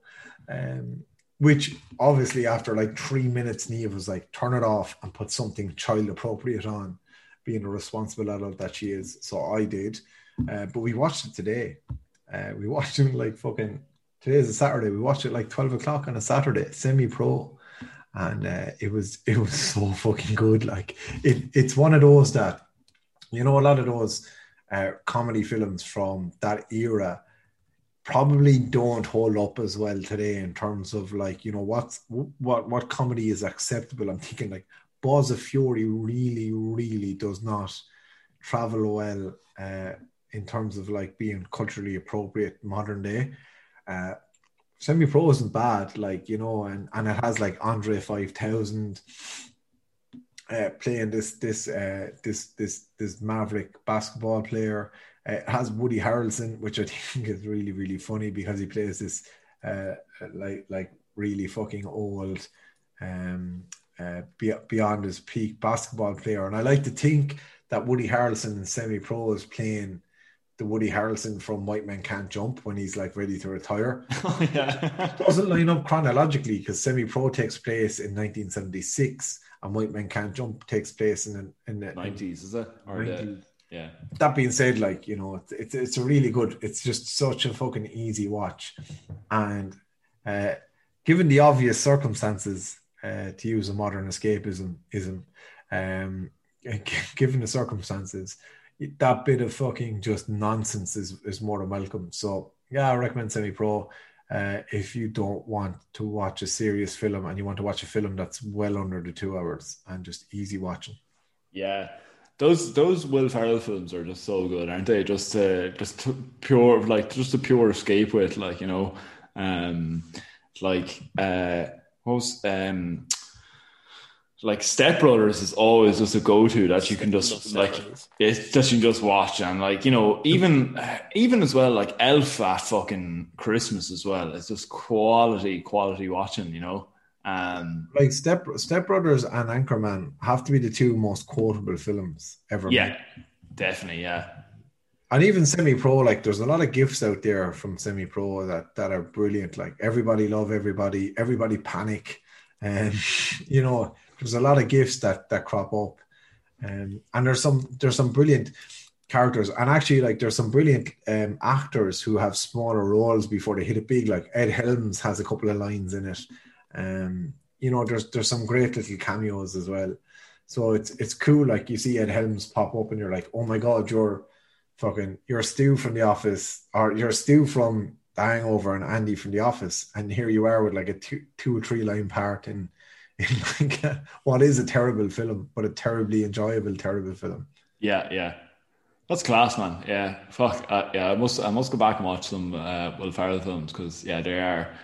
Um, which obviously, after like three minutes, Neve was like, turn it off and put something child appropriate on being a responsible adult that she is. So I did. Uh, but we watched it today. Uh, we watched it like fucking today is a Saturday. We watched it like 12 o'clock on a Saturday, semi pro. And uh, it was it was so fucking good. Like it it's one of those that you know a lot of those uh, comedy films from that era probably don't hold up as well today in terms of like you know what's what what comedy is acceptable. I'm thinking like Balls of Fury really, really does not travel well uh, in terms of like being culturally appropriate modern day. Uh, Semi Pro isn't bad, like you know, and and it has like Andre five thousand uh, playing this this uh, this this this Maverick basketball player. Uh, it has Woody Harrelson, which I think is really really funny because he plays this uh, like like really fucking old um uh, beyond his peak basketball player. And I like to think that Woody Harrelson in semi pro is playing the Woody Harrelson from White Men Can't Jump when he's like ready to retire. Oh, yeah. Doesn't line up chronologically because semi pro takes place in 1976 and White Men Can't Jump takes place in, in the 90s, is it? Or 90s. the, yeah. That being said, like, you know, it's, it's, it's a really good, it's just such a fucking easy watch. And uh, given the obvious circumstances, uh, to use a modern escapism ism, um, given the circumstances, that bit of fucking just nonsense is, is more than welcome. So yeah, I recommend semi pro. Uh, if you don't want to watch a serious film and you want to watch a film that's well under the two hours and just easy watching. Yeah, those those Will Ferrell films are just so good, aren't they? Just uh, just pure like just a pure escape with like you know, um, like uh, what was um like Step Brothers is always just a go to that you can just like it that you can just watch and like you know even even as well like Elf at fucking Christmas as well. It's just quality quality watching, you know. Um, like Step Step Brothers and Anchorman have to be the two most quotable films ever. yeah, made. definitely, yeah. And even semi pro, like there's a lot of gifts out there from semi pro that that are brilliant. Like everybody love everybody, everybody panic, and you know there's a lot of gifts that that crop up, um, and there's some there's some brilliant characters, and actually like there's some brilliant um, actors who have smaller roles before they hit it big. Like Ed Helms has a couple of lines in it. Um, you know, there's there's some great little cameos as well. So it's it's cool. Like you see Ed Helms pop up, and you're like, oh my god, you're fucking you're Stu from The Office, or you're Stu from The Hangover, and Andy from The Office, and here you are with like a two two or three line part in in like a, what is a terrible film, but a terribly enjoyable terrible film. Yeah, yeah. That's class, man. Yeah, fuck. Uh, yeah, I must. I must go back and watch some uh, Will Ferrell films because yeah, they are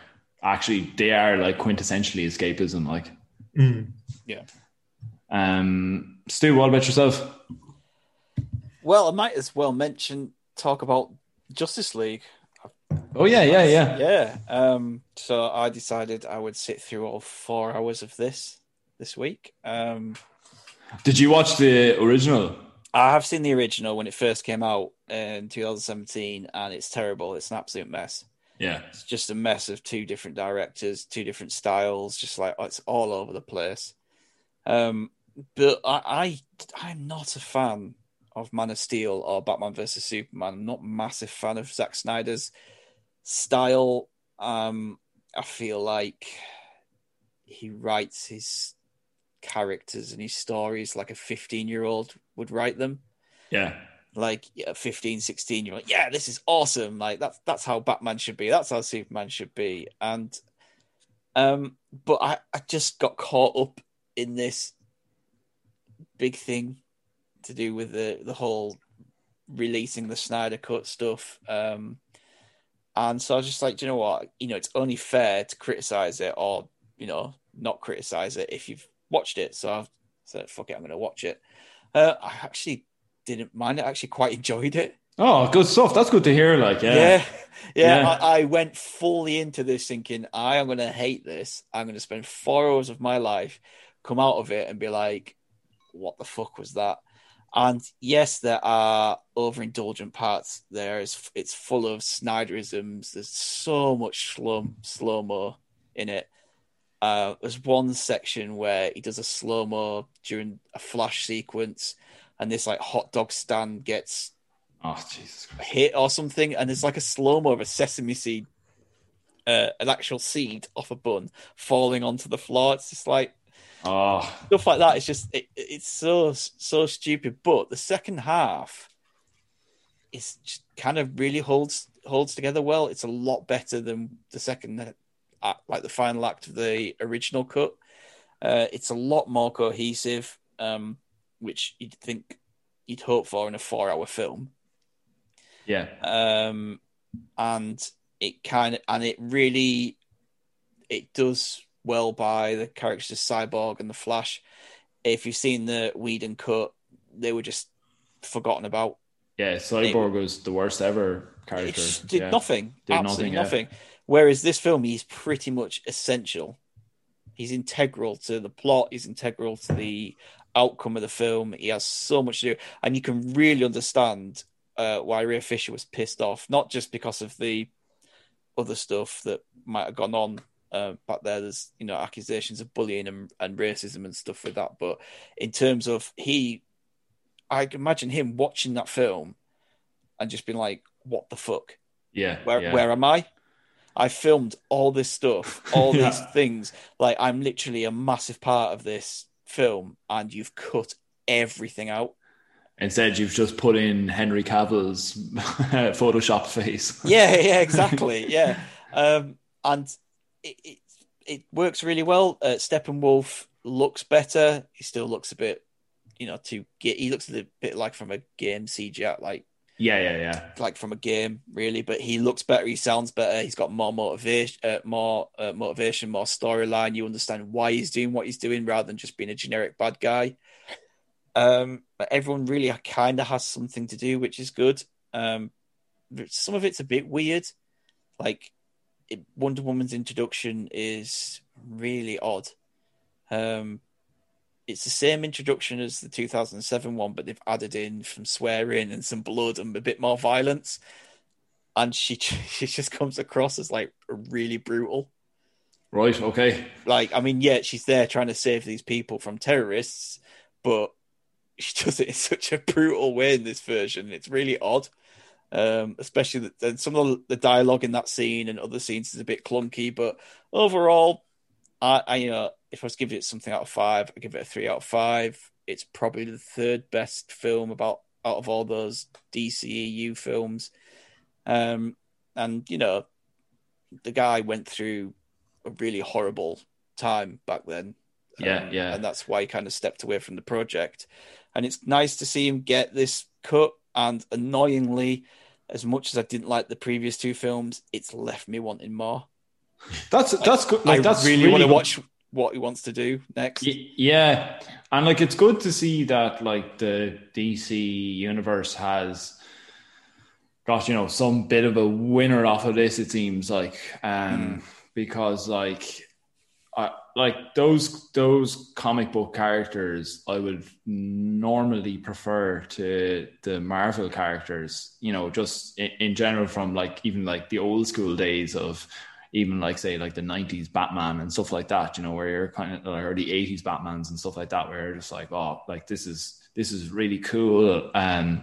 actually they are like quintessentially escapism. Like, Mm. Yeah. um, Stu, what about yourself? Well, I might as well mention talk about Justice League. Oh yeah, yeah, yeah. Yeah. Um, so I decided I would sit through all four hours of this this week. Um, Did you watch the original? I have seen the original when it first came out in 2017, and it's terrible. It's an absolute mess. Yeah, It's just a mess of two different directors, two different styles. Just like it's all over the place. Um, but I, I, I'm not a fan of Man of Steel or Batman versus Superman. I'm not a massive fan of Zack Snyder's style. Um, I feel like he writes his characters and his stories like a 15 year old would write them. Yeah, like yeah, 15 16 you're like yeah this is awesome. Like that's that's how batman should be. That's how superman should be. And um but i i just got caught up in this big thing to do with the the whole releasing the snyder cut stuff. Um and so i was just like do you know what you know it's only fair to criticize it or you know not criticize it if you've watched it so i said fuck it i'm gonna watch it uh, i actually didn't mind it. I actually quite enjoyed it. Oh, good stuff. That's good to hear. Like, yeah, Yeah, yeah. Yeah. I, I went fully into this thinking I am going to hate this. I'm going to spend four hours of my life, come out of it, and be like, "What the fuck was that?" And yes, there are overindulgent parts. There is, it's full of Snyderisms. There's so much slow slow mo in it. Uh, there's one section where he does a slow mo during a flash sequence, and this like hot dog stand gets Oh, hit or something, and there's like a slow mo of a sesame seed, uh, an actual seed off a bun falling onto the floor. It's just like Oh, stuff like that. It's just it, it's so so stupid. But the second half is just kind of really holds holds together well. It's a lot better than the second act, like the final act of the original cut. Uh, it's a lot more cohesive, um, which you'd think you'd hope for in a four-hour film yeah. um, and it kind of and it really it does well by the characters Cyborg and the Flash. If you've seen the Whedon cut, they were just forgotten about. Yeah, Cyborg was the worst ever character. Did yeah. nothing, Did absolutely nothing, nothing. Whereas this film, he's pretty much essential. He's integral to the plot. He's integral to the outcome of the film. He has so much to do, and you can really understand uh, why Ray Fisher was pissed off, not just because of the other stuff that might have gone on uh, back there. There's you know accusations of bullying and, and racism and stuff with that, but in terms of he, I can imagine him watching that film and just being like, "What the fuck? Yeah. Where yeah. where am I?" I filmed all this stuff, all Yeah. these things. Like I'm literally a massive part of this film, and you've cut everything out. Instead, you've just put in Henry Cavill's Photoshop face. yeah, yeah, exactly. Yeah, um, and it, it it works really well. Uh, Steppenwolf looks better. He still looks a bit, you know, too. He looks a bit like from a game CGI, like Yeah, yeah, yeah. like from a game, really. But he looks better. He sounds better. He's got more motivation, uh, more uh, motivation, more storyline. You understand why he's doing what he's doing rather than just being a generic bad guy. Um, but everyone really kind of has something to do, which is good. Um, some of it's a bit weird. Like it, Wonder Woman's introduction is really odd. Um, it's the same introduction as the 2007 one, but they've added in some swearing and some blood and a bit more violence. And she she just comes across as like really brutal. Right. Okay. Like, I mean, yeah, she's there trying to save these people from terrorists, but she does it in such a brutal way in this version. It's really odd. Um, especially the, some of the, the dialogue in that scene and other scenes is a bit clunky, but overall, I, I you know, if I was give it something out of five, I give it a three out of five. It's probably the third best film about out of all those DCEU films. Um, and you know, the guy went through a really horrible time back then. Yeah, Um, yeah. And that's why he kind of stepped away from the project. And it's nice to see him get this cut and annoyingly, as much as I didn't like the previous two films, it's left me wanting more. That's that's good. Like I that's really, really want to watch what he wants to do next. Yeah, and like it's good to see that like the DC universe has got you know some bit of a winner off of this. It seems like um because like Like those those comic book characters I would normally prefer to the Marvel characters. You know, just in, in general from like even like the old school days of even like say like the 90s batman and stuff like that you know where you're kind of or the 80s batmans and stuff like that where you're just like oh like this is this is really cool and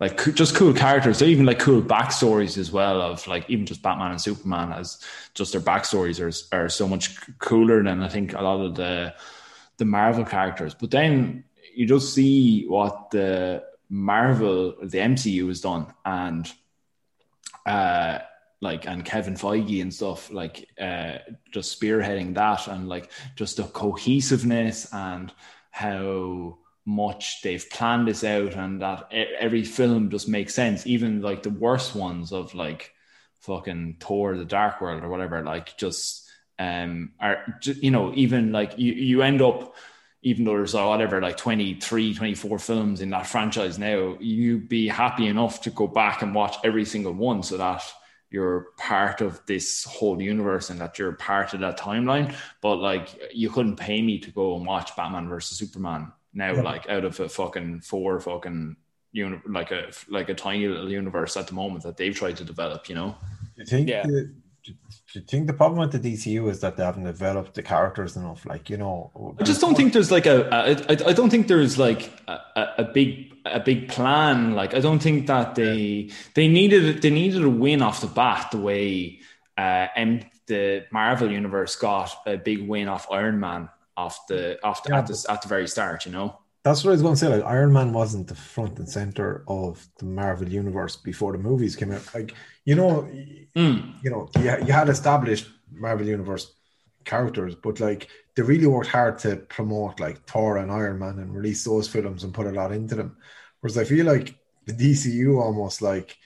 like just cool characters. So even like cool backstories as well of like even just batman and superman as just their backstories are, are so much cooler than i think a lot of the the marvel characters. But then you just see what the marvel the mcu has done and uh like and Kevin Feige and stuff like uh just spearheading that and like just the cohesiveness and how much. They've planned this out and that every film just makes sense even like the worst ones of like fucking Thor the Dark World or whatever like just um are you know even like you you end up even though there's uh, whatever like 23 24 films in that franchise now you be happy enough to go back and watch every single one so that you're part of this whole universe and that you're part of that timeline. But like you couldn't pay me to go and watch batman versus superman now Yeah. like out of a fucking four fucking uni- like a like a tiny little universe at the moment that they've tried to develop you know Do you think? Yeah. The, do you think the problem with the DCU is that they haven't developed the characters enough? Like you know, I just don't think there's like a. a I, I don't think there's like a, a, a big a big plan. Like I don't think that they they needed they needed a win off the bat the way uh, and the Marvel universe got a big win off Iron Man off the off the, Yeah, at the at the very start. You know. That's what I was going to say. Like Iron Man wasn't the front and center of the Marvel universe before the movies came out. Like you know, Mm. you know, you, you had established Marvel universe characters, but like they really worked hard to promote like Thor and Iron Man and release those films and put a lot into them. Whereas I feel like the DCU almost like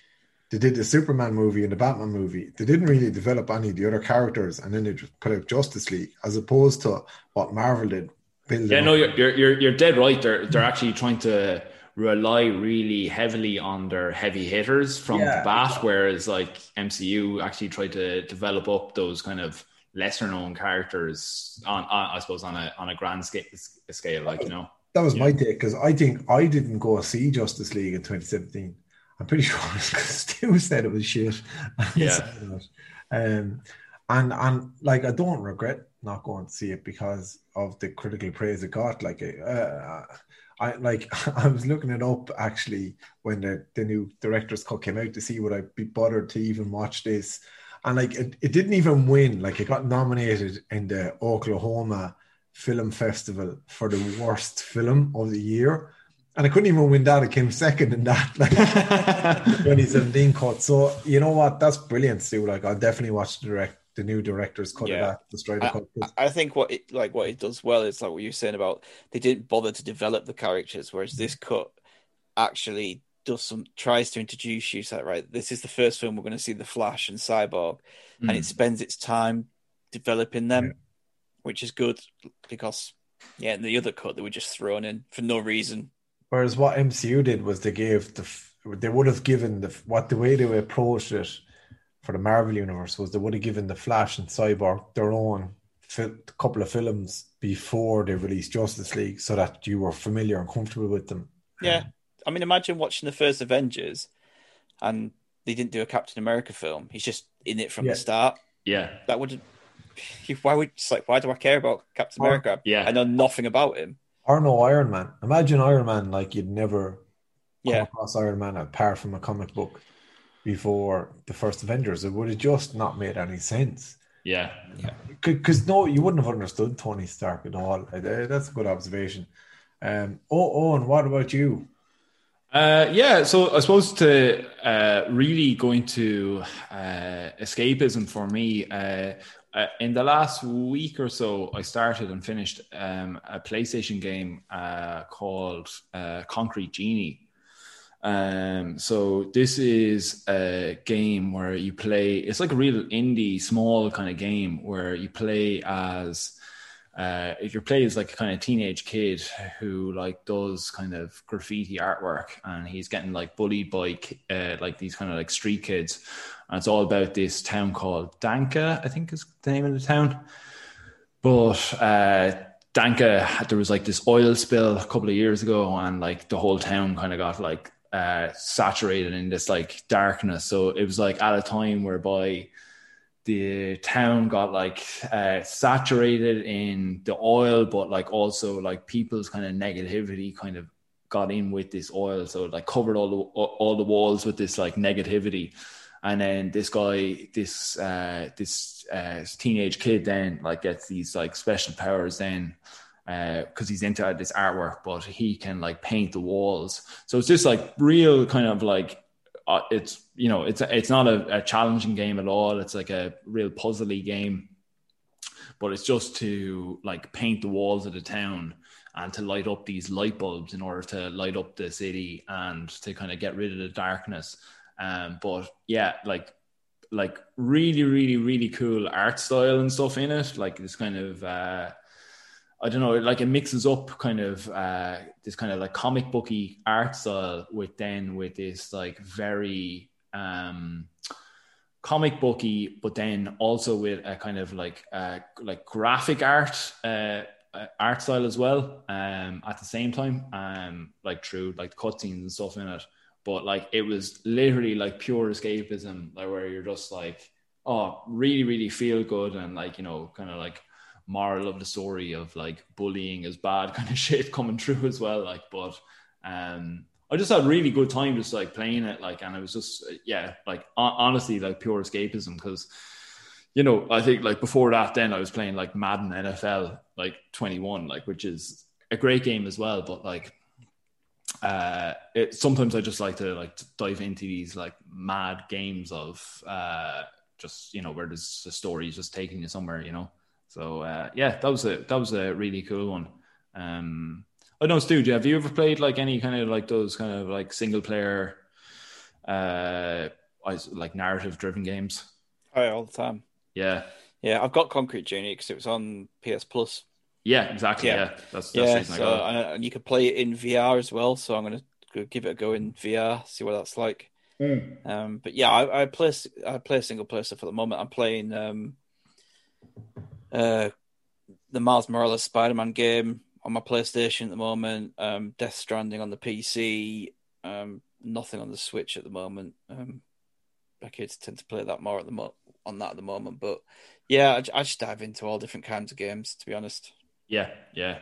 they did the Superman movie and the Batman movie. They didn't really develop any of the other characters, and then they just put out Justice League, as opposed to what Marvel did. Yeah, no, you're, you're you're dead right. They're they're actually trying to rely really heavily on their heavy hitters from Yeah, the bat, whereas like MCU actually tried to develop up those kind of lesser known characters on, on I suppose on a on a grand scale, scale like you know. That was my take because I think I didn't go see Justice League in 2017. I'm pretty sure Stu said it was shit. Yeah. um, and and like I don't regret not going to see it because of the critical praise it got. Like, uh, I like I was looking it up actually when the the new director's cut came out to see would I be bothered to even watch this. And like it, it didn't even win. Like it got nominated in the Oklahoma Film Festival for the worst film of the year. And I couldn't even win that. I came second in that like 2017 cut. So you know what? That's brilliant, Stu. Like I'll definitely watch the direct the new director's cut Yeah. of that, the Strider I, cut. 'cause- I think what it like what it does well is like what you're saying about they didn't bother to develop the characters, whereas this cut actually does some tries to introduce you. So right, this is the first film we're going to see the Flash and Cyborg, and it hmm. spends its time developing them, Yeah. which is good because yeah, in the other cut they were just thrown in for no reason. Whereas what MCU did was they gave the they would have given the what the way they approached it for the Marvel universe was they would have given the Flash and Cyborg their own fi- couple of films before they released Justice League, so that you were familiar and comfortable with them. Yeah, um, I mean, imagine watching the first Avengers, and they didn't do a Captain America film. He's just in it from Yeah. the start. Yeah. That would. Why would it's like? Why do I care about Captain Or- America? Yeah. I know nothing about him. Or no Iron Man. Imagine Iron Man like you'd never come across Iron Man apart from a comic book before the first Avengers. It would have just not made any sense. Yeah. Yeah. Because no, you wouldn't have understood Tony Stark at all. Uh, That's a good observation. Um, oh, Owen, what about you? Uh, yeah, so I suppose to uh, really go into uh, escapism for me, uh, in the last week or so, I started and finished um, a PlayStation game uh, called uh, Concrete Genie. Um, so this is a game where you play. It's like a real indie, small kind of game where you play as. Uh, if your play is like a kind of teenage kid who like does kind of graffiti artwork and he's getting like bullied by uh, like these kind of like street kids and it's all about this town called Danka I think is the name of the town but uh, Danka there was like this oil spill a couple of years ago and like the whole town kind of got like uh, saturated in this like darkness. So it was like at a time whereby the town got like uh, saturated in the oil, but like also like people's kind of negativity kind of got in with this oil, so like covered all the all the walls with this like negativity. And then this guy, this uh, this uh, teenage kid, then like gets these like special powers. Then because uh, he's into this artwork, but he can like paint the walls. So it's just like real kind of like uh, it's you know it's it's not a, a, challenging game at all. It's like a real puzzly game, but it's just to like paint the walls of the town and to light up these light bulbs in order to light up the city and to kind of get rid of the darkness. Um, but yeah, like like really, really, really cool art style and stuff in it. Like this kind of uh, I don't know, like it mixes up kind of uh, this kind of like comic booky art style with then with this like very um, comic booky, but then also with a kind of like uh, like graphic art uh, uh, art style as well. Um, at the same time, um, like through like cutscenes and stuff in it. But like it was literally like pure escapism, like where you're just like, oh, really, really feel good and like you know, kind of like moral of the story of like bullying is bad kind of shit coming through as well. Like, but um, I just had really good time just like playing it, like, and it was just yeah, like honestly, like pure escapism because you know I think like before that, then I was playing like Madden NFL like 21, like which is a great game as well, but like uh it sometimes i just like to like dive into these like mad games of uh just you know where there's a story just taking you somewhere you know so uh, yeah, that was a that was a really cool one. Um, I don't know, Stu. Have you ever played like any kind of like those kind of like single player, uh, like narrative driven games? Oh, all the time. Yeah, yeah. I've got Concrete Genie because it was on PS Plus. Yeah, exactly. Yeah, yeah. that's, that's yeah. So, and you can play it in VR as well. So I'm gonna give it a go in VR, see what that's like. Mm. Um, but yeah, I, I play I play a single player stuff at the moment. I'm playing um, uh, the Miles Morales Spider Man game on my PlayStation at the moment, um, Death Stranding on the PC, um, nothing on the Switch at the moment. Um, my kids tend to play that more at the mo- on that at the moment, but yeah, I, I, just dive into all different kinds of games to be honest. Yeah, yeah,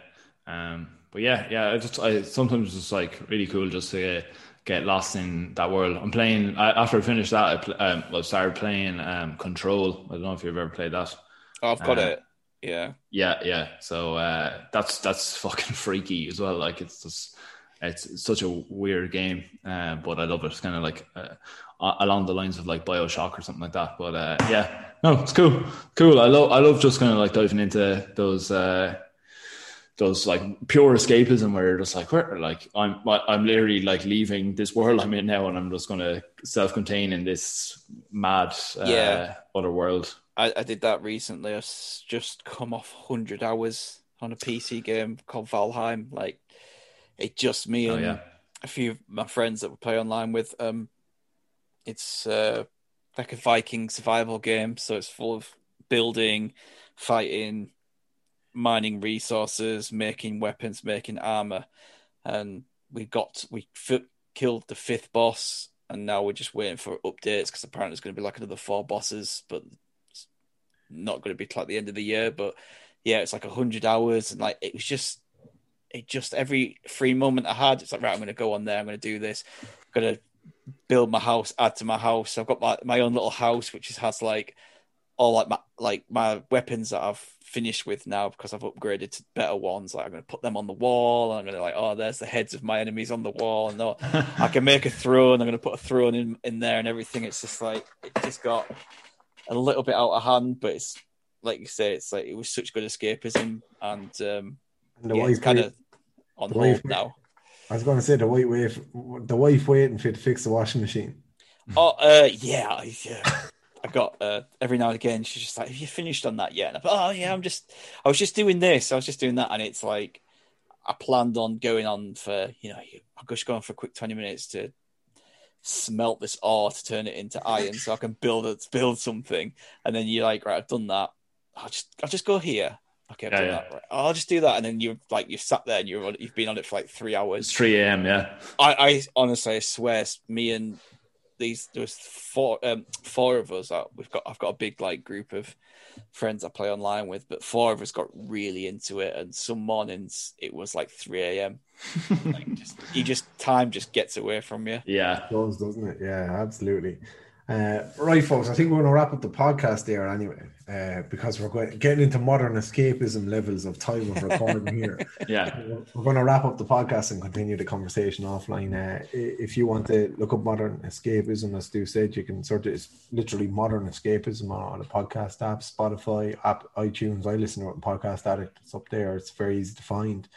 um, but yeah, yeah, I just I sometimes it's like really cool just to get lost in that world. I'm playing after I finished that. I pl- um, I started playing um, Control. I don't know if you've ever played that. Oh, I've got uh, it. Yeah. Yeah, yeah. So uh, that's that's fucking freaky as well. Like it's just it's such a weird game, uh, but I love it. It's kind of like uh, along the lines of like Bioshock or something like that. But uh, yeah, no, it's cool, cool. I love I love just kind of like diving into those uh, those like pure escapism where you're just like where like I'm I'm literally like leaving this world I'm in now and I'm just gonna self contain in this mad uh, yeah. other world. I, I did that recently. I just come off hundred hours on a PC game called Valheim. Like it just me oh, and oh, yeah. a few of my friends that we play online with. Um, it's uh, like a Viking survival game, so it's full of building, fighting, mining resources, making weapons, making armor, and we got we f- killed the fifth boss, and now we're just waiting for updates because apparently it's going to be like another four bosses, but not going to be like the end of the year, but yeah, it's like a hundred hours, and like it was just, it just every free moment I had, it's like right, I'm going to go on there, I'm going to do this, I'm going to build my house, add to my house. I've got my my own little house, which has like all like my like my weapons that I've finished with now because I've upgraded to better ones. Like I'm going to put them on the wall, and I'm going to like, oh, there's the heads of my enemies on the wall, and oh, I can make a throne. I'm going to put a throne in in there and everything. It's just like it just got a little bit out of hand, but it's like you say, it's like it was such good escapism, and um, yeah, it's kind of on hold now. I was going to say the wife, wife, the wife waiting for you to fix the washing machine. Oh, uh, yeah, yeah. I got uh, every now and again. She's just like, "Have you finished on that yet?" And I thought, "Oh yeah, I'm just. I was just doing this. I was just doing that." And it's like, I planned on going on for you know, I'm just going for a quick twenty minutes to smelt this ore to turn it into iron, so I can build it, build something. And then you're like, right, I've done that. I'll just, I'll just go here. Okay, I've yeah, done yeah. that. Right. I'll just do that, and then you're like, you've sat there and you're, you've been on it for like three hours. It's three a.m. Yeah. I, I honestly, I swear, me and these there was four um, four of us. That we've got I've got a big like group of friends I play online with, but four of us got really into it, and some mornings it was like three a.m. like just, you just time just gets away from you. Yeah, it does, doesn't it? Yeah, absolutely. Uh, right, folks. I think we're going to wrap up the podcast there anyway, uh, because we're going, getting into modern escapism levels of time of recording here. yeah, we're going to wrap up the podcast and continue the conversation offline. Uh, if you want to look up modern escapism, as Stu said, you can sort of it's literally modern escapism on, on a podcast app, Spotify, app, iTunes. I listen to it podcast addict. It's up there. It's very easy to find.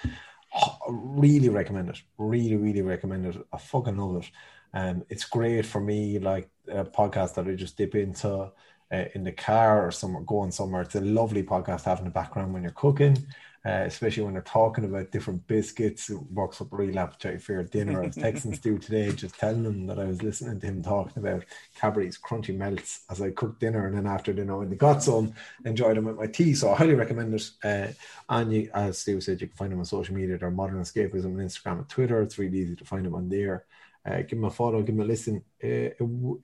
Oh, really recommend it. Really, really recommend it. I fucking love it. Um, it's great for me, like a podcast that I just dip into uh, in the car or somewhere going somewhere. It's a lovely podcast having in the background when you're cooking, uh, especially when they're talking about different biscuits. It works up real appetite for your dinner. I was texting Stu today, just telling him that I was listening to him talking about Cadbury's crunchy melts as I cooked dinner, and then after dinner when they got some, enjoyed them with my tea. So I highly recommend it. Uh, and you, as Stu said, you can find them on social media. They're Modern Escapism on Instagram and Twitter. It's really easy to find them on there uh, give them a follow, give them a listen. Uh,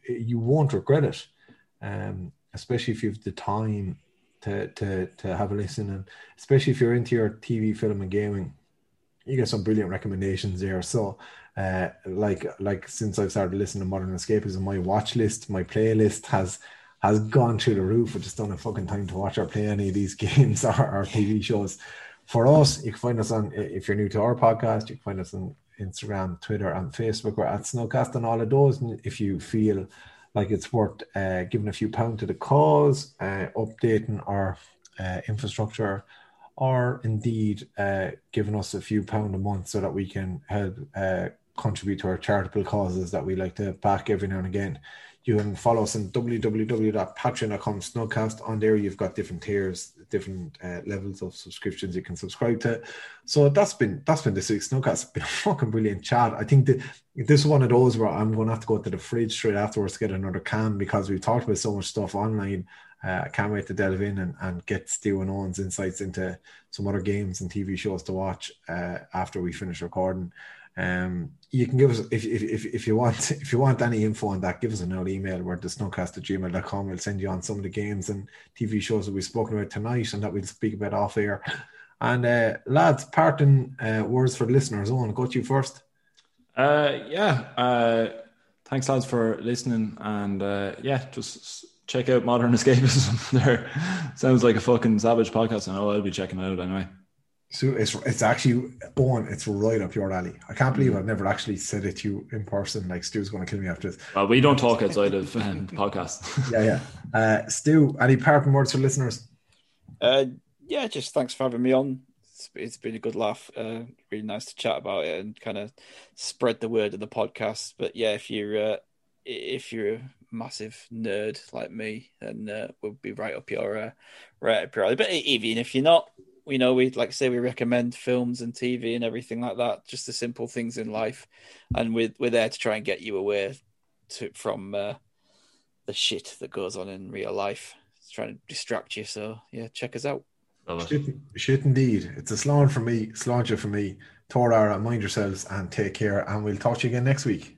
you won't regret it, um, especially if you have the time to, to, to have a listen. And especially if you're into your TV, film, and gaming, you get some brilliant recommendations there. So, uh, like like since I've started listening to Modern Escapism, my watch list, my playlist has has gone through the roof. I just don't have fucking time to watch or play any of these games or, or TV shows. For us, you can find us on if you're new to our podcast, you can find us on Instagram, Twitter, and Facebook. We're at Snowcast and all of those. And if you feel like it's worth uh, giving a few pounds to the cause, uh, updating our uh, infrastructure, or indeed uh, giving us a few pound a month so that we can help uh, contribute to our charitable causes that we like to back every now and again. You can follow us on www.patreon.com snowcast. On there, you've got different tiers, different uh, levels of subscriptions you can subscribe to. So that's been that's been this week's snowcast. It's been a fucking brilliant chat. I think that this is one of those where I'm going to have to go to the fridge straight afterwards to get another can because we've talked about so much stuff online. Uh, I can't wait to delve in and, and get Stu Owen's insights into some other games and TV shows to watch uh, after we finish recording. Um, you can give us if, if, if you want if you want any info on that, give us an old email. We're the snowcast at gmail.com. We'll send you on some of the games and TV shows that we've spoken about tonight and that we'll speak about off air. And uh, lads, parting uh, words for listeners. Owen, go to you first. Uh, yeah. Uh, thanks, lads, for listening. And uh, yeah, just check out Modern Escapism. there sounds like a fucking savage podcast. Know I'll be checking it out anyway. So it's it's actually Owen, it's right up your alley. I can't believe I've never actually said it to you in person. Like Stu's going to kill me after this. Well, we don't talk outside of um, the podcast. yeah, yeah. Uh, Stu, any parting words for listeners? Uh, yeah, just thanks for having me on. It's, it's been a good laugh. Uh, really nice to chat about it and kind of spread the word of the podcast. But yeah, if you're uh, if you're a massive nerd like me, then uh, we'll be right up your uh, right up your alley. But even if you're not, we know we like say we recommend films and TV and everything like that, just the simple things in life, and we're we're there to try and get you away to, from uh, the shit that goes on in real life. It's trying to distract you. So yeah, check us out. Shit, shit indeed. It's a slán for me, sláinte for me. Torara, mind yourselves and take care, and we'll talk to you again next week.